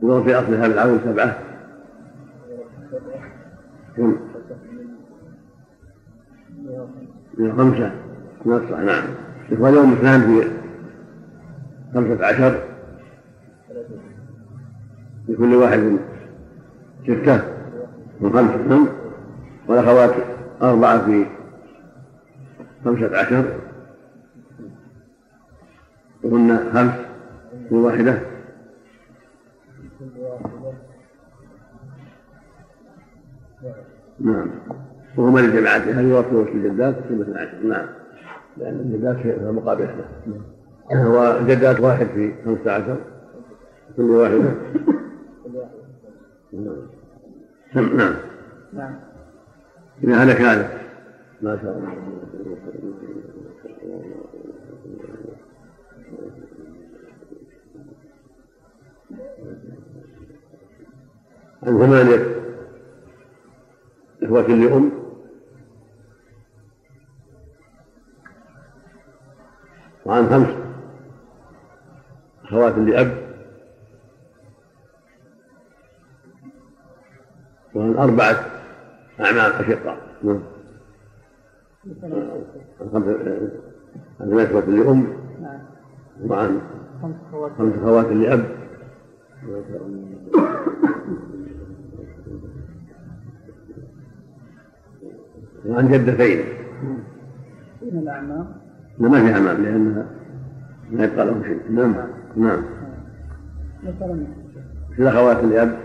يضرب في أصلها بالعون سبعة. خمسة نصح نعم. اليوم اثنان في خمسة عشر لكل واحد ستة وخمسة نعم. والأخوات أربعة في خمسة عشر. وهن خمس وواحدة نعم. وهما للجماعات هل يوفر في الجدات؟ في مثل عشر نعم. لأن الجدات في مقابل إحنا والجدات واحد في خمسة عشر. كل واحدة. نعم. نعم. نعم إذا هلك هذا. ما شاء الله. عن ثمانية لأم وعن خمس أخوات لأب. وعن أربعة أعمام أشقاء. نعم. عن ثمانية إخوة لأم. نعم. وعن خمس خمس أخوات لأب. وعن جدتين. من الأعمام؟ لا ما في أمام لأنها ما يبقى لهم شيء. نعم نعم. في الأخوات لأب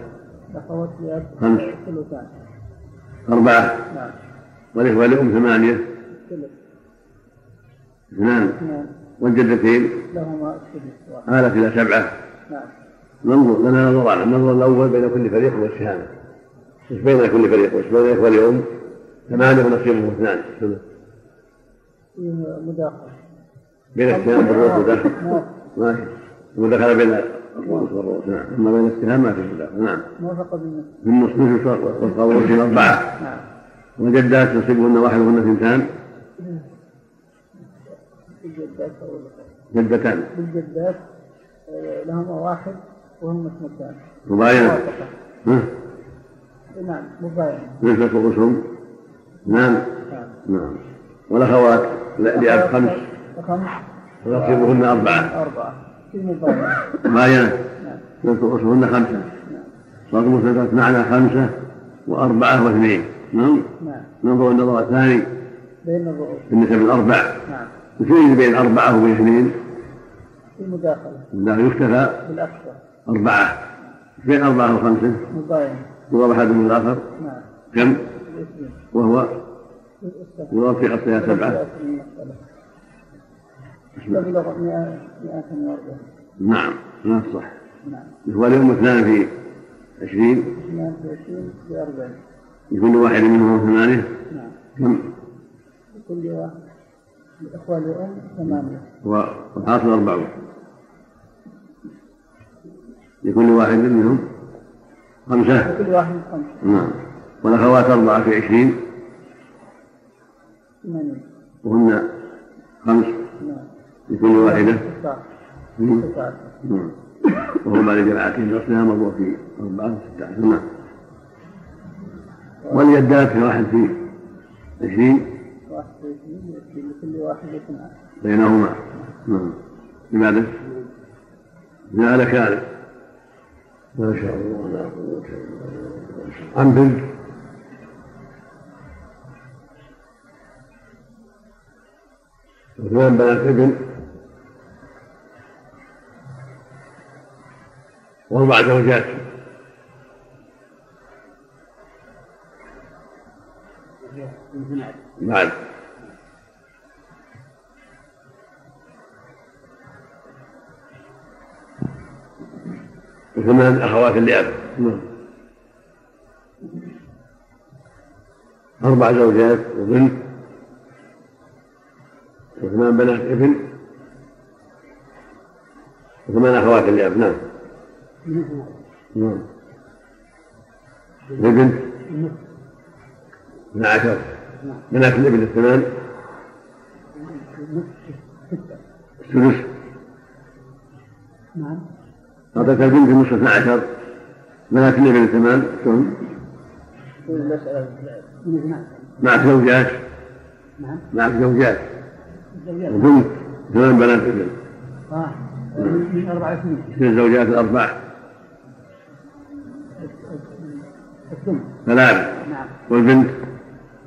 أخوات لأب خمس. ثلثان. أربعة. نعم. والإخوة لأم ثمانية. ثلث. اثنان. اثنان. والجدتين؟ لهما السدس آلت إلى سبعة. نعم. ننظر لنا نظران النظر الأول بين كل فريق والسهام إيش بين كل فريق؟ وايش بين الإخوة لأم ثمانية ونصيبهم اثنان. مداخلة. بين السهام والرؤوس مداخلة. ماشي المداخلة بين الرؤوس والرؤوس نعم أما بين السهام ما في مداخلة. نعم. موافقة بالنسبة. في النص نصف والقول أربعة. نعم. والجدات نصيبهن واحد وهن اثنتان. جدتان. بالجدات آه، لهما واحد وهم اثنتان. مباينة؟ نعم مباينة. نسبة رؤوسهم نعم. نعم. والأخوات لأب خمس خمس ونصيبهن أربعة. أربعة. باينة رؤوسهن خمسة. رقم مثلثات معنا خمسة وأربعة واثنين. نعم. نعم. ننظر النظر الثاني. بين الرؤوس الأربع نعم. وش يجري بين أربعة وبين اثنين؟ في مداخلة لا يكتفى. بالأكثر أربعة. بين أربعة وخمسة. مباينة يضرب أحدهم الآخر؟ نعم. كم؟ وهو في أصلها سبعة. تبلغ 140 نعم نعم صح. نعم هو اليوم اثنان في عشرين. 22 ب 40 لكل واحد منهم ثمانية. نعم كم؟ كل واحد الإخوة لأم ثمانية والحاصل أربعون لكل واحد منهم خمسة. كل واحد خمسة. نعم. والأخوات أربعة في عشرين. وهن خمس نعم. لكل واحدة. 19 مم. 19 نعم وهو بعد جماعتهم أصلها مضوا في أربعة وستة عشر نعم واليدات في واحد في عشرين. واحد واثنين يأتي لكل واحد اثنان. بينهما. نعم لماذا؟ جعل كان ما شاء الله. عن بنت. وثمان بنات ابن واربع زوجات بعد وثمان اخوات لاب نعم. أربع زوجات وبنت. وثمان بنات ابن وثمان أخوات لاب نعم. نعم. اثنا عشر. بنات الابن الثمان. السدس. نعم. أعطيت البنت النصف اثنا عشر. بنات الابن الثمان. كم معك زوجات نعم. معك زوجات الزوجات. وبنت ثمان بنات ابن من أربع سنين يصير الزوجات الأربع الثمن ثلاثة. نعم. والبنت؟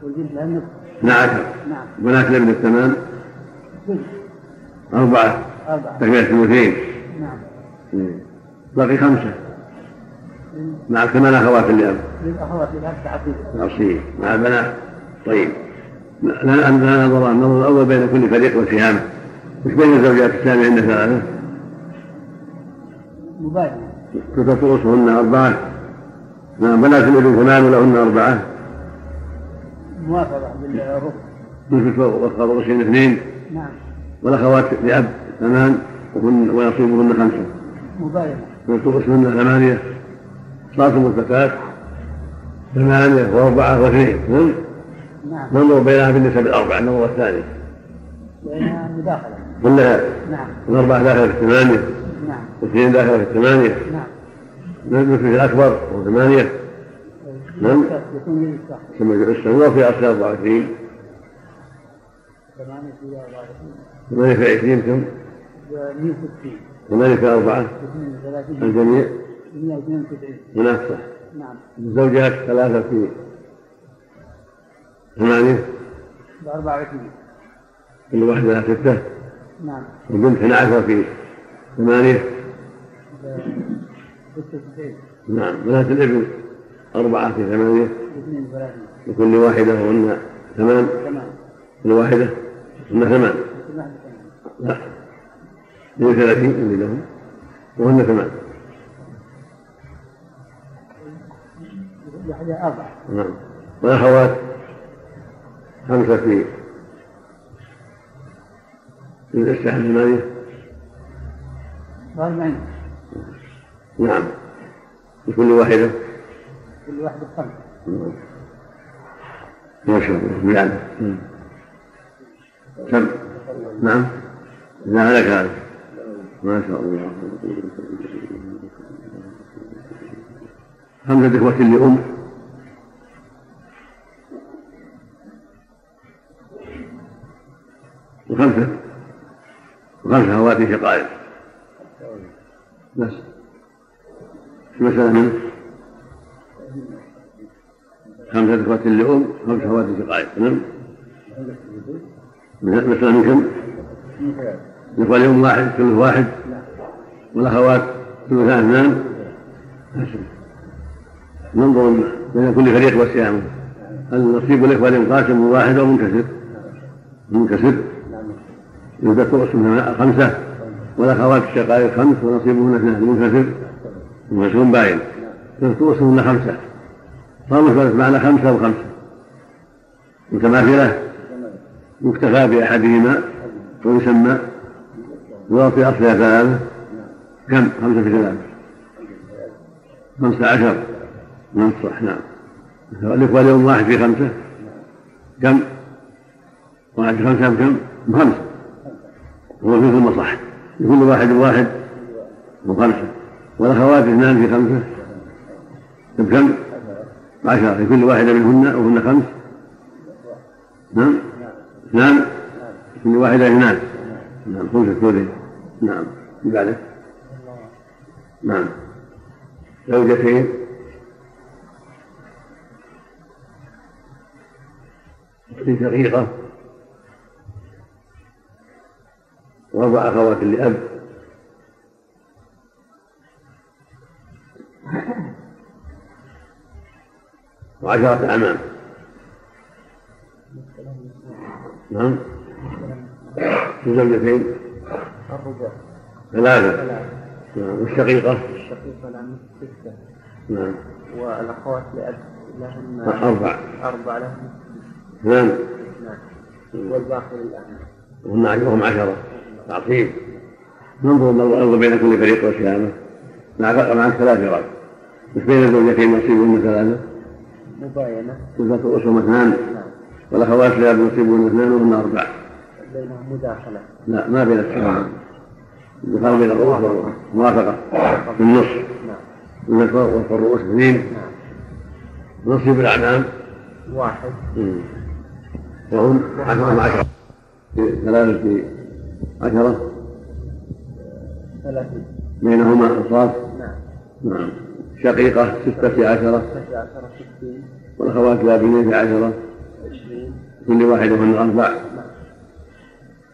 والبنت لها النصف نعم. بنات الابن الثمان أربعة. أربعة. تكملة اثنتين نعم. باقي خمسة. مع ثمان أخوات الأب. للأخوات لها تعطيل. العصية مع البنات. طيب. لا لا نظر النظر الأول بين كل فريق وسهامه وش بين الزوجات الثانية عند ثلاثة. مباينة كتبت رؤوسهن أربعة. نعم بنات الإبن ثمان ولهن أربعة. موافقة بالركن مثل والرؤوسين اثنين. نعم. والأخوات لأب ثمان وهن ويصيبهن خمسة. مباينة ويرثهن ثمانية. صارتم الزكاة ثمانية وأربعة واثنين. نعم. نعم ننظر بينها بالنسب الأربعة النظر الثاني. بينها مداخلة. كلها نعم. الأربعة داخلة في الثمانية. نعم. واثنين داخلة في الثمانية. نعم. نجم في الأكبر وهو ثمانية. نعم. ثم السنة وفي أصل 24 ثمانية في أربعة ثمانية في عشرين كم؟ 160 ثمانية في أربعة. 32 الجميع؟ 192 هناك صح نعم. الزوجات ثلاثة في ثمانية ب 24 كل واحدة لها ستة؟ نعم. والبنت 12 في ثمانية ب 96 نعم. بنات الابن أربعة في ثمانية. 32 لكل واحدة وهن ثمان. كل واحدة هن ثمان. لا. 32 اللي لهم وهن ثمان. واحدة أربعة. نعم. والأخوات؟ خمسة في في الإصلاح الثمانية 40 نعم. لكل واحدة؟ كل واحدة خمسة نعم. ما شاء الله. يعني كم نعم. لا لك هذا. ما شاء الله. خمسة إخوة لأم. أخوات شقائق بس. مسألة منه؟ خمسة أخوات لأم خمس أخوات شقائق نعم. مسألة من كم؟ الإخوة لأم واحد كل واحد. والأخوات ثلثان اثنان ننظر بين كل فريق وسهامه هل نصيب الإخوة لأم قاسم واحد أو منكسر؟ منكسر. يذكر اسم خمسة والأخوات الشقائق خمس ونصيبهن اثنان منكسر منكسر باين. يذكر اسمهن خمسة. فالمثبت معنى خمسة وخمسة. متماثلة يكتفى بأحدهما ويسمى وفي أصلها ثلاثة كم؟ خمسة في ثلاثة. خمسة عشر. من الصح نعم. الإخوة اليوم واحد في خمسة. كم؟ واحد في خمسة كم؟ خمسة. هو في صح لكل واحد واحد وخمسة والأخوات اثنان في خمسة. بكم؟ عشرة لكل واحدة منهن وهن خمس. نعم. اثنان لكل واحدة اثنان. نعم خمسة ثلثين نعم بعده. نعم. زوجتين. أختي شقيقة. وأربع أخوات لأب. وعشرة أعمام. نعم. زوجتين الرجال. ثلاثة. نعم. والشقيقة. الشقيقة لهم ستة. نعم. والأخوات لأب لهن أربع أربع لهم. اثنان اثنان والباقي للأعمام. وهم عشرة. تعصيب ننظر ننظر بين كل فريق وسهامه مع مع ثلاث فرق. مش بين الزوجتين نصيبهن ثلاثة مباينة. صفة أسهم اثنان والأخوات لأب نصيبهن اثنان وهن أربع بينهم مداخلة. لا ما بين السهام بين الرؤوس والموافقة في النص. نعم. وفي الرؤوس اثنين. نعم. نصيب الأعمام واحد. وهم عشرة. عشرة ثلاثة عشرة؟ ثلاثين. بينهما أنصاف نعم. نعم. شقيقة ستة عشرة؟ ستة عشرة ستين. والأخوات لابنين عشرة؟ عشرين. كل واحدة هن أربع.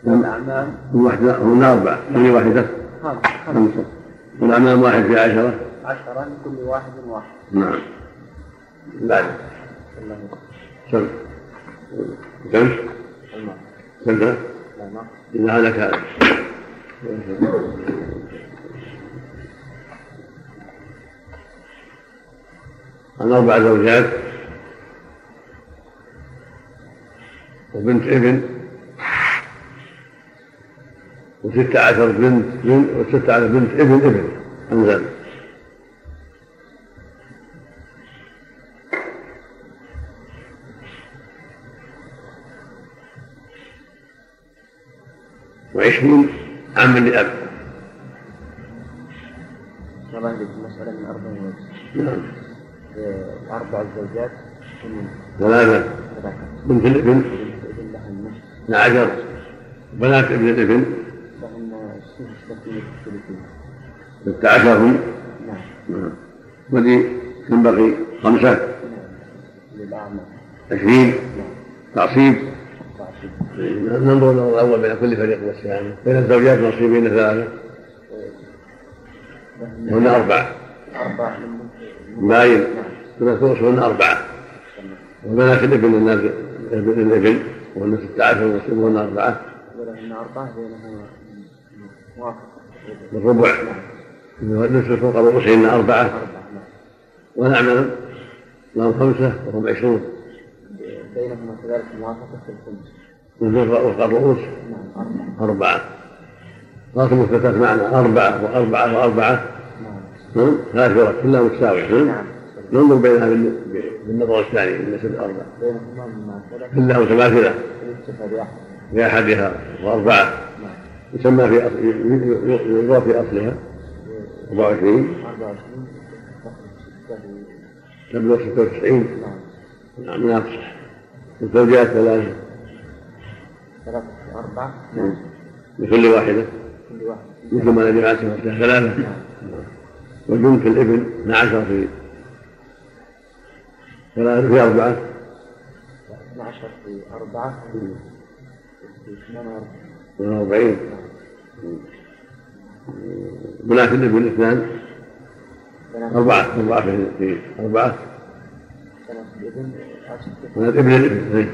والأعمام؟ واحدة هن أربع. كل واحدة خمسة خمسة والأعمام واحد في عشرة؟ عشرة لكل واحد واحد. نعم. بعد. الله سم كم؟ إذا هلك عن أربع زوجات وبنت ابن وستة عشر بنت بنت وستة عشر بنت ابن ابن أنزل. وعشرين عاما لأب. الله يهديك المسألة من أربع وجه نعم. أربع زوجات ثلاثة. بنت الإبن. بنت عشر. بنات ابن الإبن. لهن السدس تكملة الثلثين ستة عشر. هم نعم. نعم. ولي كم بقي؟ خمسة. نعم. للأعمى. عشرين. نعم. تعصيب. ننظر النظر الأول بين كل فريق والسهام بين الزوجات نصيبين ثلاثة لهن هن من باين ثلاث هن أربعة. وبنات الابن الناس ابن الابن وهن ستة عشر ونصيبهن موافقة بالربع نصف فوق رؤوسهن نعم والأعمام لهم خمسة وهم عشرون. بينهما كذلك موافقة في الخمس. وفوق الرؤوس نعم أربعة. أربعة صارت مثبتات معنا أربعة وأربعة وأربعة. نعم. ثلاث فرق كلها متساوية. نعم. نعم. ننظر بينها بال- بالنظر الثاني من ست أربعة بينهما مماثلة كلها متماثلة. الاتفاق بأحد في أحدها وأربعة. يسمى في أصل يضاف في أصلها. 24 24 تخرج ستة تبلغ 96 نعم. نعم. الزوجات ثلاثة. ثلاثة أربعة لكل واحدة؟ كل واحد مثل ما الذي فيها ثلاثة. وبنت الابن 12 في ثلاثة في أربعة. 12 في 4 في 48 48 بنات الابن اثنان. أربعة. أربعة في أربعة. بنات الابن. بنات ابن الابن.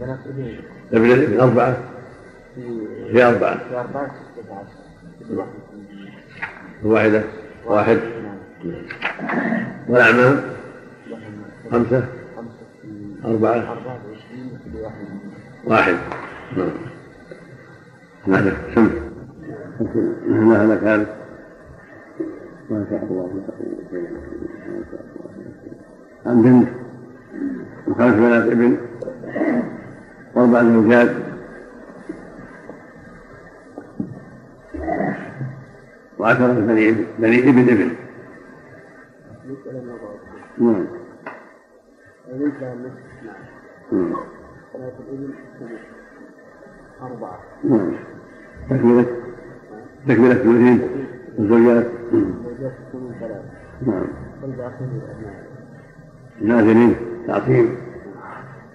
بنات الابن ابن أربعة. في أربعة. في 4 16 كل واحد واحدة. واحد. والأعمام؟ خمسة. أربعة. 24 وكل واحد. نعم. هذا سم لا هذا كان ما ما ما شاء الله. عن بنت وخمس بنات ابن واربع زوجات وعشرة بني بني إبن إبن. نعم. نعم. نعم أربعة نعم تكملة تكملة ثلثين الزوجات. زوجات تكون ثلاثة نعم. والباقي الأبناء نازلين. تعصيب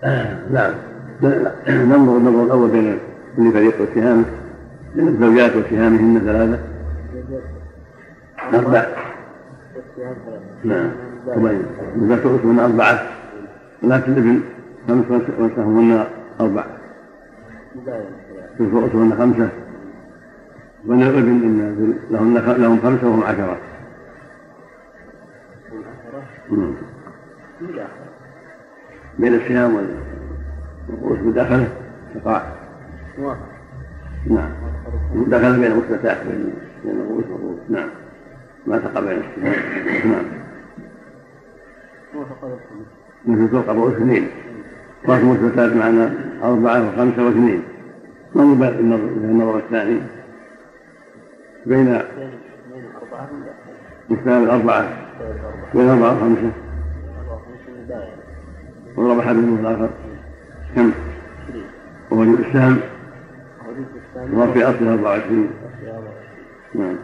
لا لا ننظر النظر الأول بين كل فريق وسهامه بين الزوجات وسهامهن ثلاثة. أربع نعم. الزوجات رؤوسهن أربعة ولكن الابن خمس وسهمهن أربع رؤوسهن خمسة. ومن الابن إن لهن لهم خمسة وهم عشرة. بين السهام والرؤوس مداخلة؟ تقع موافق نعم. دخل بين مثبتات بين الرؤوس والرؤوس. نعم. ما تقع بين السهام نعم. مثل فوق الرؤوس اثنين. راس مثبتات معنا أربعة وخمسة واثنين. ننظر بين النظر الثاني؟ بين مثال الأربعة بين أربعة وخمسة. وضرب أحدهم الآخر. كم وهو السهم حديث الثاني وهو في أصله 24 في أربعة نعم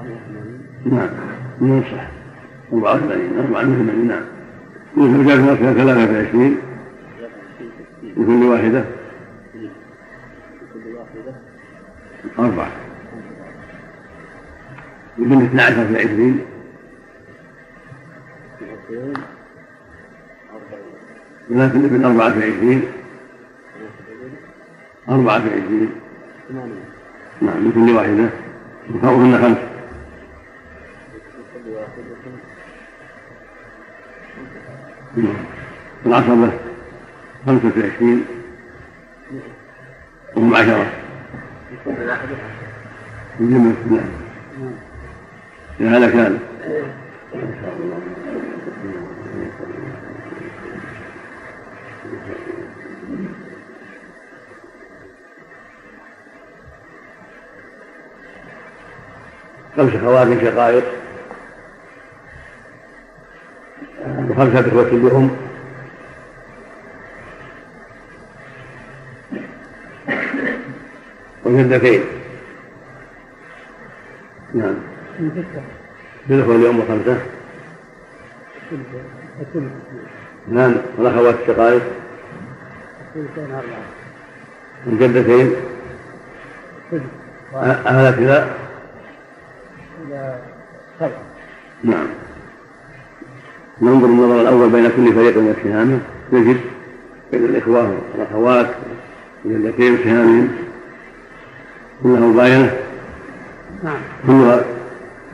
وثمانين. نعم. من صح 84 84 نعم أصلها ثلاثة في عشرين في ستين لكل واحدة أربعة. يكون 12 في عشرين. ولكن الابن أربعة في عشرين. أربعة في عشرين. نعم لكل واحدة وفوقهن خمس. العصبة خمسة في عشرين. وهم عشرة. الجمع نعم هذا كان. خمس خواتم شقائق. وخمسة إخوة لأم وجدتين نعم. بالإخوة لأم خمسة نعم. والأخوات الشقائق. الجدتين. أهل كذا نعم. ننظر النظر الأول بين كل فريق وسهامه نجد بين الإخوة والأخوات. الجدتين وسهامهم كلها مباينة؟ نعم. كلها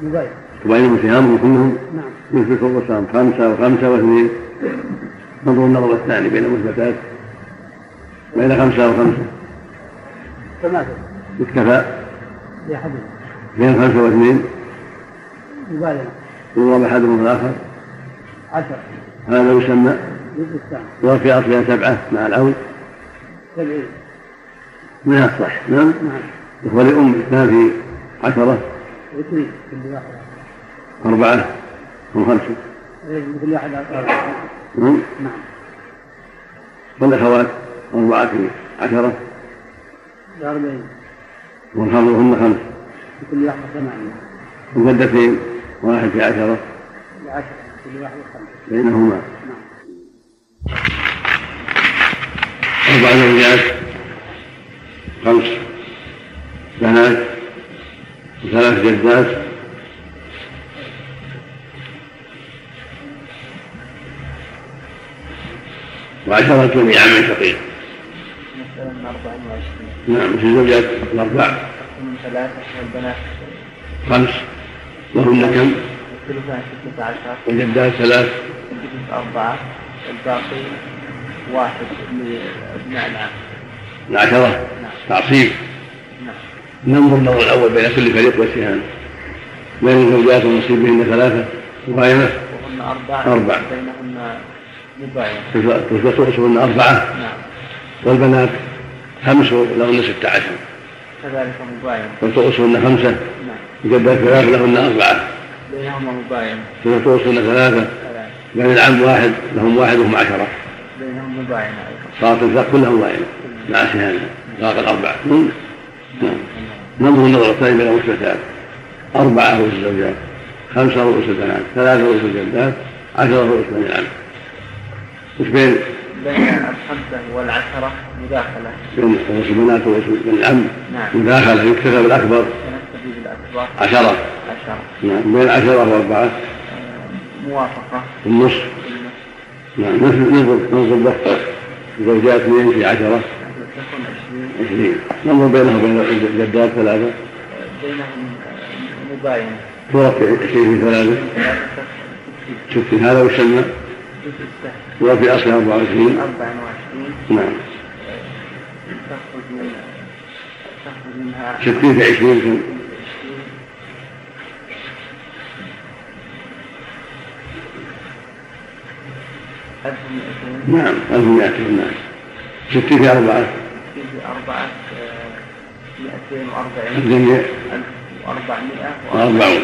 مباين تباينهم سهامهم كلهم؟ نعم. فوق السهم خمسة وخمسة واثنين. ننظر النظر الثاني بين المثبتات بين خمسة وخمسة. ثلاثة يكتفى. في أحدهم بين خمسة واثنين. مباينة. يضرب أحدهم الآخر. عشرة. هذا يسمى وفي أصلها سبعة مع العون سبعين من الصح نعم. نعم. إخوة لأم اثنان في عشرة؟ اثنين كل واحد. أربعة؟ أو خمسة؟ إيه، كل واحد أربعة. نعم. نعم. والأخوات أربعة في عشرة؟ بأربعين. والحظ هن خمس كل واحد ثمانية. وجدتين واحد في عشرة؟ بعشرة كل واحد خمسة. بينهما. نعم. أربع زوجات خمس بنات وثلاث جدات وعشرة لعم شقيق. مثلا 24 نعم في الزوجات الأربع. من ثلاثة والبنات خمس. وهن كم؟ الثلثان ستة عشر والجدات ثلاث. أربعة الباقي واحد لأبناء العام العشرة. نعم. تعصيب. ننظر النظر الأول بين كل فريق والسهام بين الزوجات والنصيب بهن ثلاثة مباينة وهن أربعة. مباينة ترزقهن أربعة. نعم. والبنات خمس لهن ستة عشر. كذلك مباينة وترزقهن خمسة. نعم. الجدات ثلاث لهن أربعة. بينهما مباينة ترزقهن ثلاثة. ثلاثة. بين العم واحد لهم واحد وهم عشرة. بينهم مباينة أيضا صارت الفرق كلها مباينة مع سهام باقي الأربعة. نعم. ننظر النظرة الثانية بين المثبتات أربعة رؤوس الزوجات خمسة رؤوس البنات ثلاثة رؤوس الجدات عشرة رؤوس بني العم وش بين؟ بين الخمسة والعشرة مداخلة. بين رؤوس البنات ورؤوس بني العم نعم. مداخلة يكتفى بالأكبر. ونكتفي بالأكبر. عشرة. عشرة. نعم. بين عشرة وأربعة. آه، موافقة. النص بالنصف نعم. ننظر ننظر ننظر ضغط الزوجات اثنين في عشرة. ينظر بينه وبين الجداد ثلاثة. بينهم مباينة توافي شيء في ثلاثة ستين هذا وسنة وفي أصلها 24 24 نعم. تخرج منها تخرج منها 60 في 20 سنة. نعم 1200 نعم. 60 في 4 بأربعة 240 1440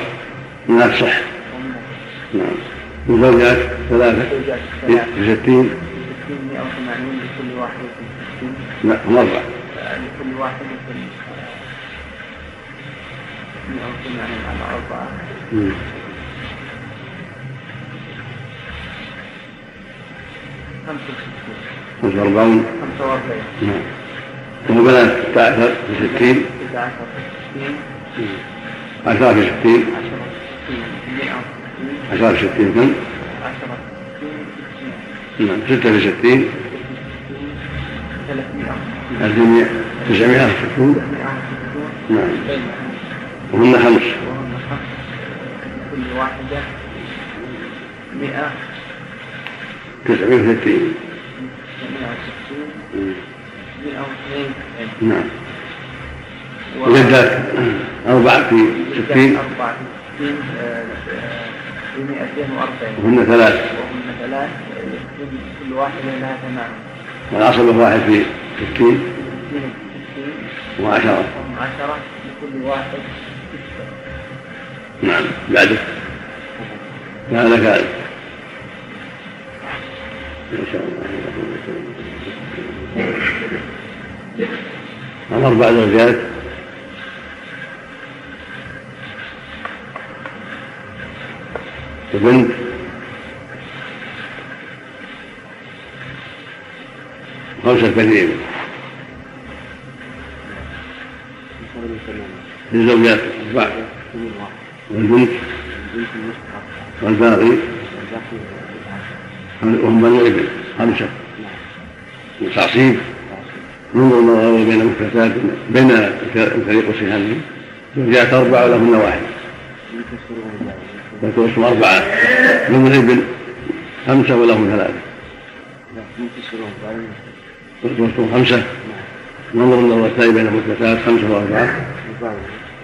من الصح نعم. وزوجات ثلاثة. بستين بستين 180 لكل واحد ستين لا آه، لكل واحد مئة وثمانين على أربعة. خمسة وأربعون. خمسة وأربعين. نعم. ثم بلغ 16 في 60 10 في 60 10 في 60 كم؟ نعم 6 في 60 300 960 نعم وهن خمس وهن خمس. كل واحدة 100 تسعمائة 960 كبير أو غير نعم. وجدات أربع في ستين أربعة في ستين. في 240 وهن ثلاث. وهن ثلاث كل واحدة لها ثمان والعصبة واحد في ستين. ستين وعشرة. وعشرة لكل واحد نعم. بعده هذا كذلك إن شاء الله. الأربع زوجات وبنت خمسة بنين للزوجات أربع والبنت والباقي وهم بنو ابن خمسة وتعصيب ننظر النظر بين المفتات بين الفريق وسهامهم زوجات أربعة ولهن واحد. فتوصل أربعة. من الابن خمسة ولهم ثلاثة. فتوصل خمسة. ننظر الثاني بين المثبتات خمسة وأربعة.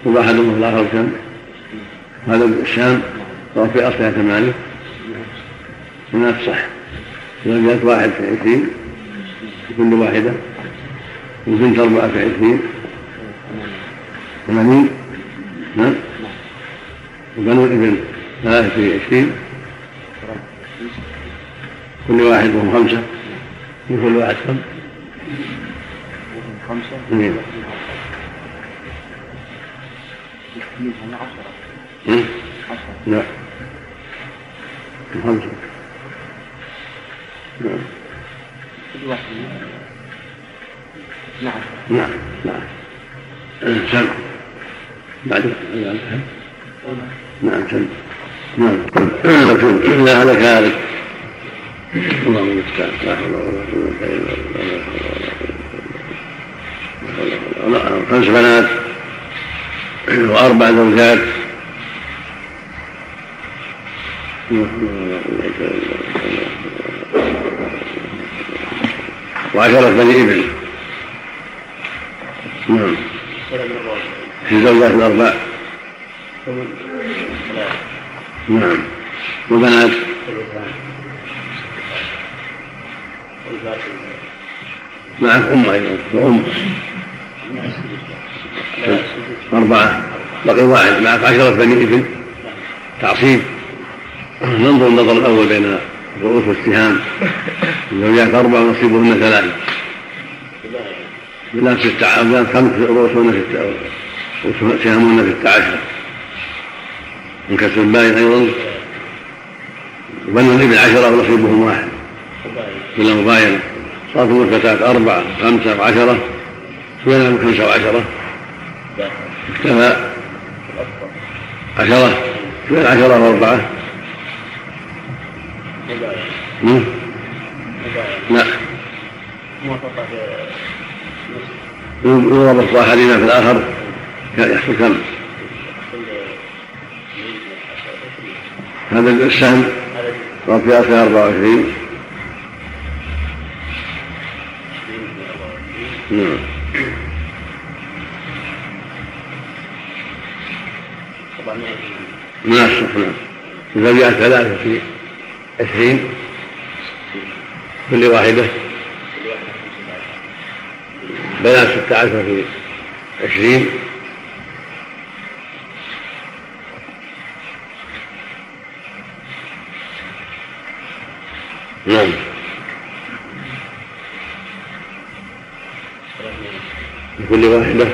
وأحدهم في الآخر كم؟ هذا الشام. وفي أصلها ثمانية. هناك صح. زوجات واحد في عشرين كل واحدة. أربعة في عشرين ثمانين. نعم. وبنو الابن ثلاثة في عشرين كل واحد وهم خمسة. من كل واحد كم؟ لا. خمسة. نعم. منهم نعم. نعم نعم. سمع بعد. نعم سمع نعم. لا هلك هلك اللهم المستعان لا حول ولا قوة إلا بالله. لا حول ولا قوة إلا بالله. خمس بنات. وأربع زوجات. إلا وعشرة بني إبل. نعم. في زوجات الأربع. نعم. وبنات. معك أم أيضا وأم أربعة. بقي واحد. معك عشرة بني إبل تعصيب. ننظر النظر الأول بين الرؤوس والسهام. الزوجات أربع ونصيبهن ثلاثة. بلاد ستة عشر خمس رؤوسهن ستة وسهامهن ستة عشر من كسر الباقي أيضا. وبنو الإبل عشرة ونصيبهم واحد. بلا مباينة صارت الفتاة أربعة خمسة وعشرة. بينهم خمسة وعشرة. اكتفى عشرة. بين عشرة وأربعة؟ لا. يضرب الصاحبين في الآخر يحصل كم؟ هذا السهم صار في آخر 24 نعم. من الصف نعم الزوجات ثلاثة في عشرين كل واحدة بنات ستة عشر في عشرين. نعم. لكل واحدة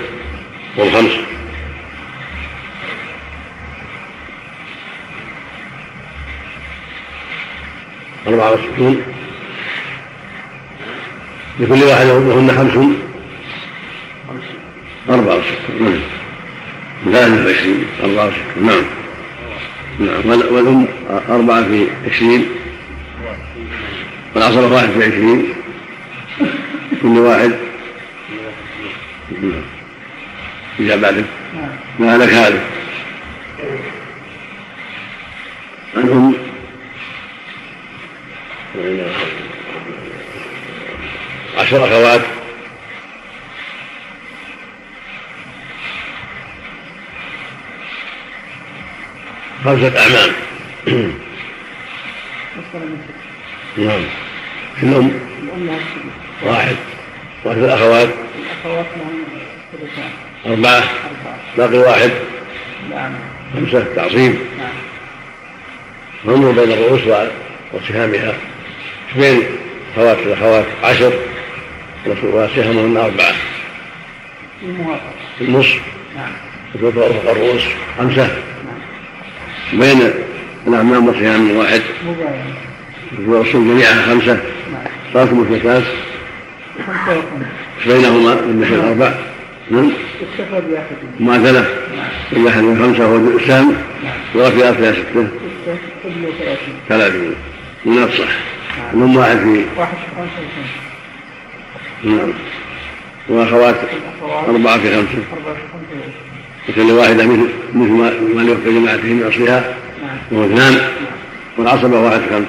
والخمس. أربعة وستون. لكل واحدة وهن خمس. أربعة وستون نعم. ثلاثة وعشرين أربعة وستون نعم. نعم وال- والأم أربعة في عشرين والعصر واحد في عشرين كل واحد. نعم. إذا بعدك ما لك هذا؟ عنهم عشر أخوات. خمسة أعمام. نعم. الأم. واحد. واحد الأخوات. الأخوات ثلثان أربعة. باقي واحد. نعم. خمسة. تعصيب نعم. انظر بين الرؤوس وسهامها بين خوات الأخوات. عشر. وسهمهن أربعة. النصف نعم. الرؤوس. خمسة. نعم بين الأعمام وصيام واحد. والأصول جميعها خمسة. خمسة وخمسة بينهما بالنسبة الأربع. نعم. نعم كل واحد من خمسة هو نعم وفي أصلها ستة. ثلاثين من الصح الأم واحد في واحد في خمسة نعم. وأخوات الأخوات أربعة في خمسة. وكل واحدة مثل مثل ما يوفى جماعته من أصلها. نعم. وهو اثنان. والعصبة واحد خمسة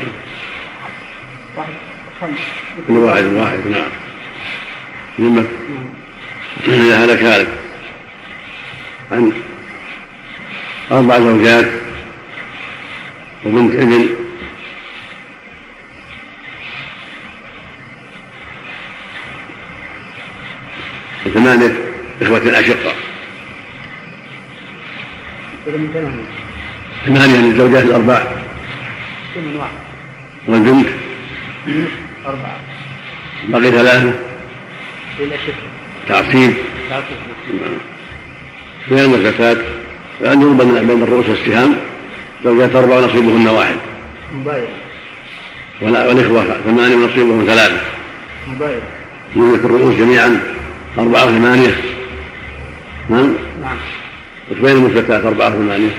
واحد كل واحد واحد نعم. ذمة هلك هلك عن أربع زوجات وبنت ابن. وثمانية إخوة أشقة. من ثمانية ثمانية للزوجات الأربع ثمن واحد؟ والبنت؟ أربعة. بقي ثلاثة؟ إلى ستة تعصيب؟ تثبت بين المزكاة فأن يضرب بين الرؤوس والسهام؟ زوجات أربع ونصيبهن واحد. مبايع. والإخوة ثمانية ونصيبهم ثلاثة. مبايع. يملك الرؤوس جميعا أربعة وثمانية. نعم؟ نعم. وبين المزكاة أربعة وثمانية.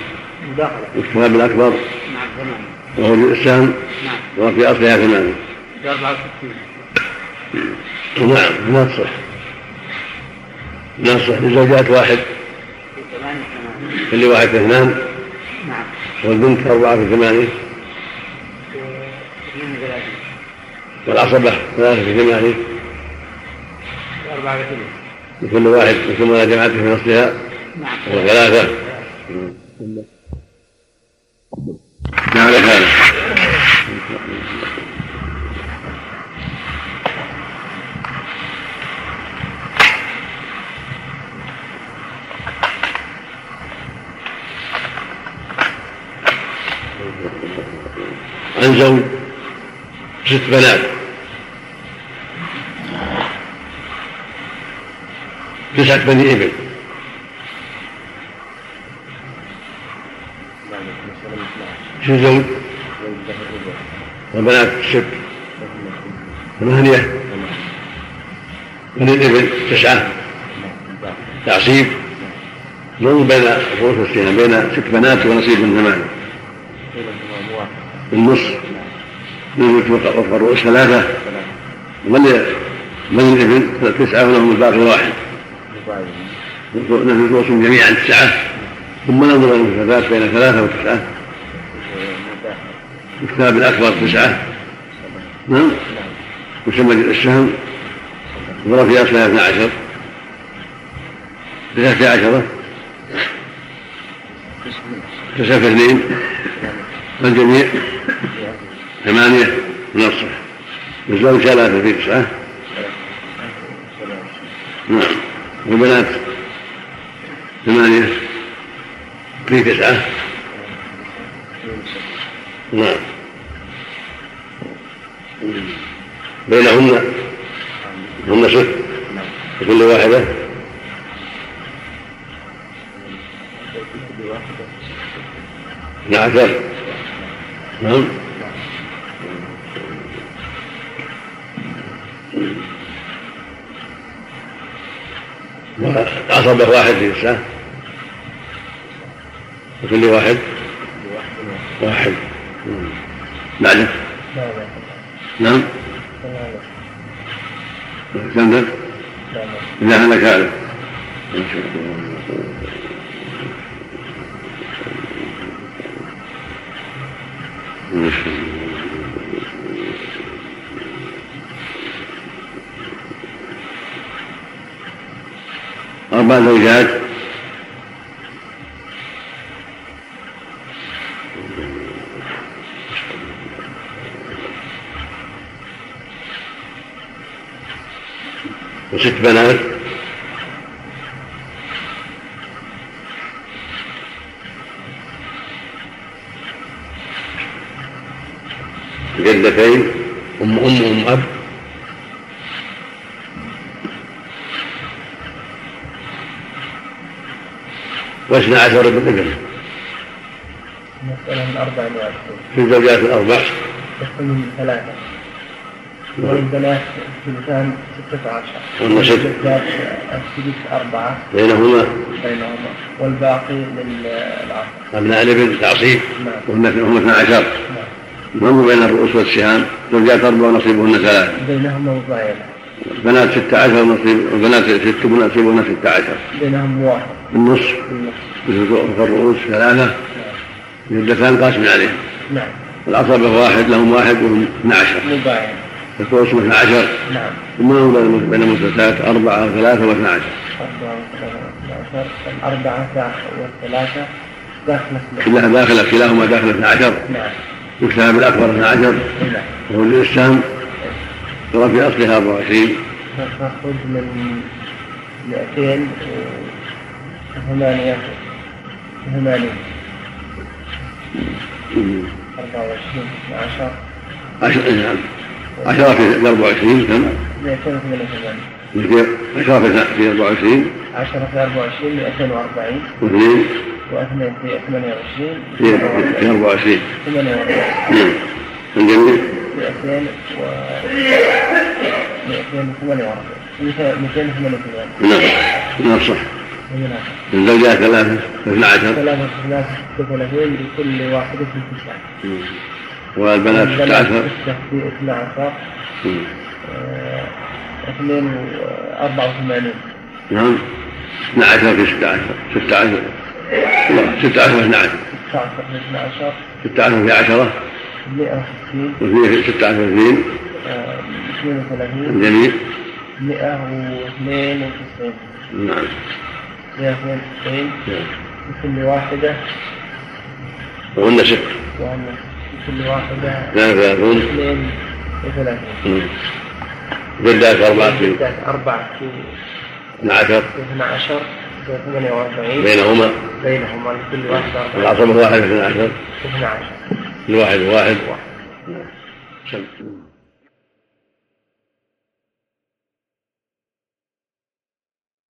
مداخلة. والكتاب الأكبر نعم ثمانية. وهو الإسلام. نعم. وفي أصلها ثمانية. بأربعة وستين. نعم لا تصح لا تصح للزوجات واحد. في ثمانية ثمانية كل واحد في اثنان. نعم. والبنت أربعة في ثمانية. والعصبة ثلاثة في ثمانية. أربعة وثلاثين لكل واحد مثل ما جمعته في نصها نعم وهو ثلاثة نعم هذا عن زوج ست بنات تسعة بني إبل. شو زوج وبنات ست ثمانية بني الإبل تسعة. تعصيب. نظر بين الرؤوس والسهام بين ست بنات ونصيب من ثمانية النص. يملك وفق الرؤوس ثلاثة. من من الإبل؟ تسعة ولهم الباقي واحد نفس رؤوسهم جميعا تسعة. ثم ننظر المسافات بين ثلاثة وتسعة. الكتاب الأكبر تسعة. نعم. يسمى السهم. يضرب في أصلها اثنا عشر. تسعة عشرة. تسعة في اثنين. الجميع. ثمانية. من الصح الزوج ثلاثة في تسعة. نعم. والبنات ثمانية. في تسعة. نعم. بينهن. هن ست وكل واحدة. عشر نعم. عصبة واحد في الساعة وكل واحد. واحد. بعده نعم كم؟ إذا هلك هذا. ما شاء الله. أربع زوجات وست بنات. جدتين أم أم أم أب. واثنى عشر ابن ابن. أربع في الزوجات الأربع. يكون من ثلاثة والبنات الثلثان ستة عشر. والزوجات أربعة. بينهما؟ بينهما. والباقي للعصر أبناء الابن تعصيب نعم. وهم هم اثنا عشر. نعم بين الرؤوس والسهام؟ زوجات أربع ونصيبهن ثلاثة. بينهما مضاينة البنات ستة عشر ونصيب البنات ست ونصيبهن ستة عشر. بينهم واحد. النصف. مثل الرؤوس ثلاثة. جدتان قاسم عليهم نعم. العصبة واحد لهم واحد وهم 12 مضاينة الرؤوس 12 نعم. ثم هم بين المثلثات أربعة وثلاثة و12 أربعة وثلاثة عشر الأربعة والثلاثة داخلة كلها داخلة كلاهما داخل 12 نعم. والكتاب الأكبر 12 نعم. وهو الإسلام ترى في أصلها 24 نخرج من مئتين وثمانية ثمانين 24 12 عشرة نعم. عشرة في 24 كم؟ 288 عشرة في- في 24 10 في 24 240 واثنين واثنين في 28 في في 24 48 نعم الجميع 200 و 248 248 نعم نعم صح الزوجات ثلاثة 12 ثلاثة ثلاثة 36 لكل واحدة تسعة والبنات 16 ستة في 12 آه، اثنين و 84 نعم. 12 في 16 16 لا 16 و 12 19 في 12 16 في 10 160 واثنين في 16 في 2 آه، 32 الجميع 192 نعم. 192 لكل واحدة وهن ست. وأن لكل واحدة 32 32 جدات أربعة في جدات أربعة في 12 12 في 48 بينهما. بينهما لكل واحدة أربعة. العصر واحد في 12 12 الواحد واحد. سم.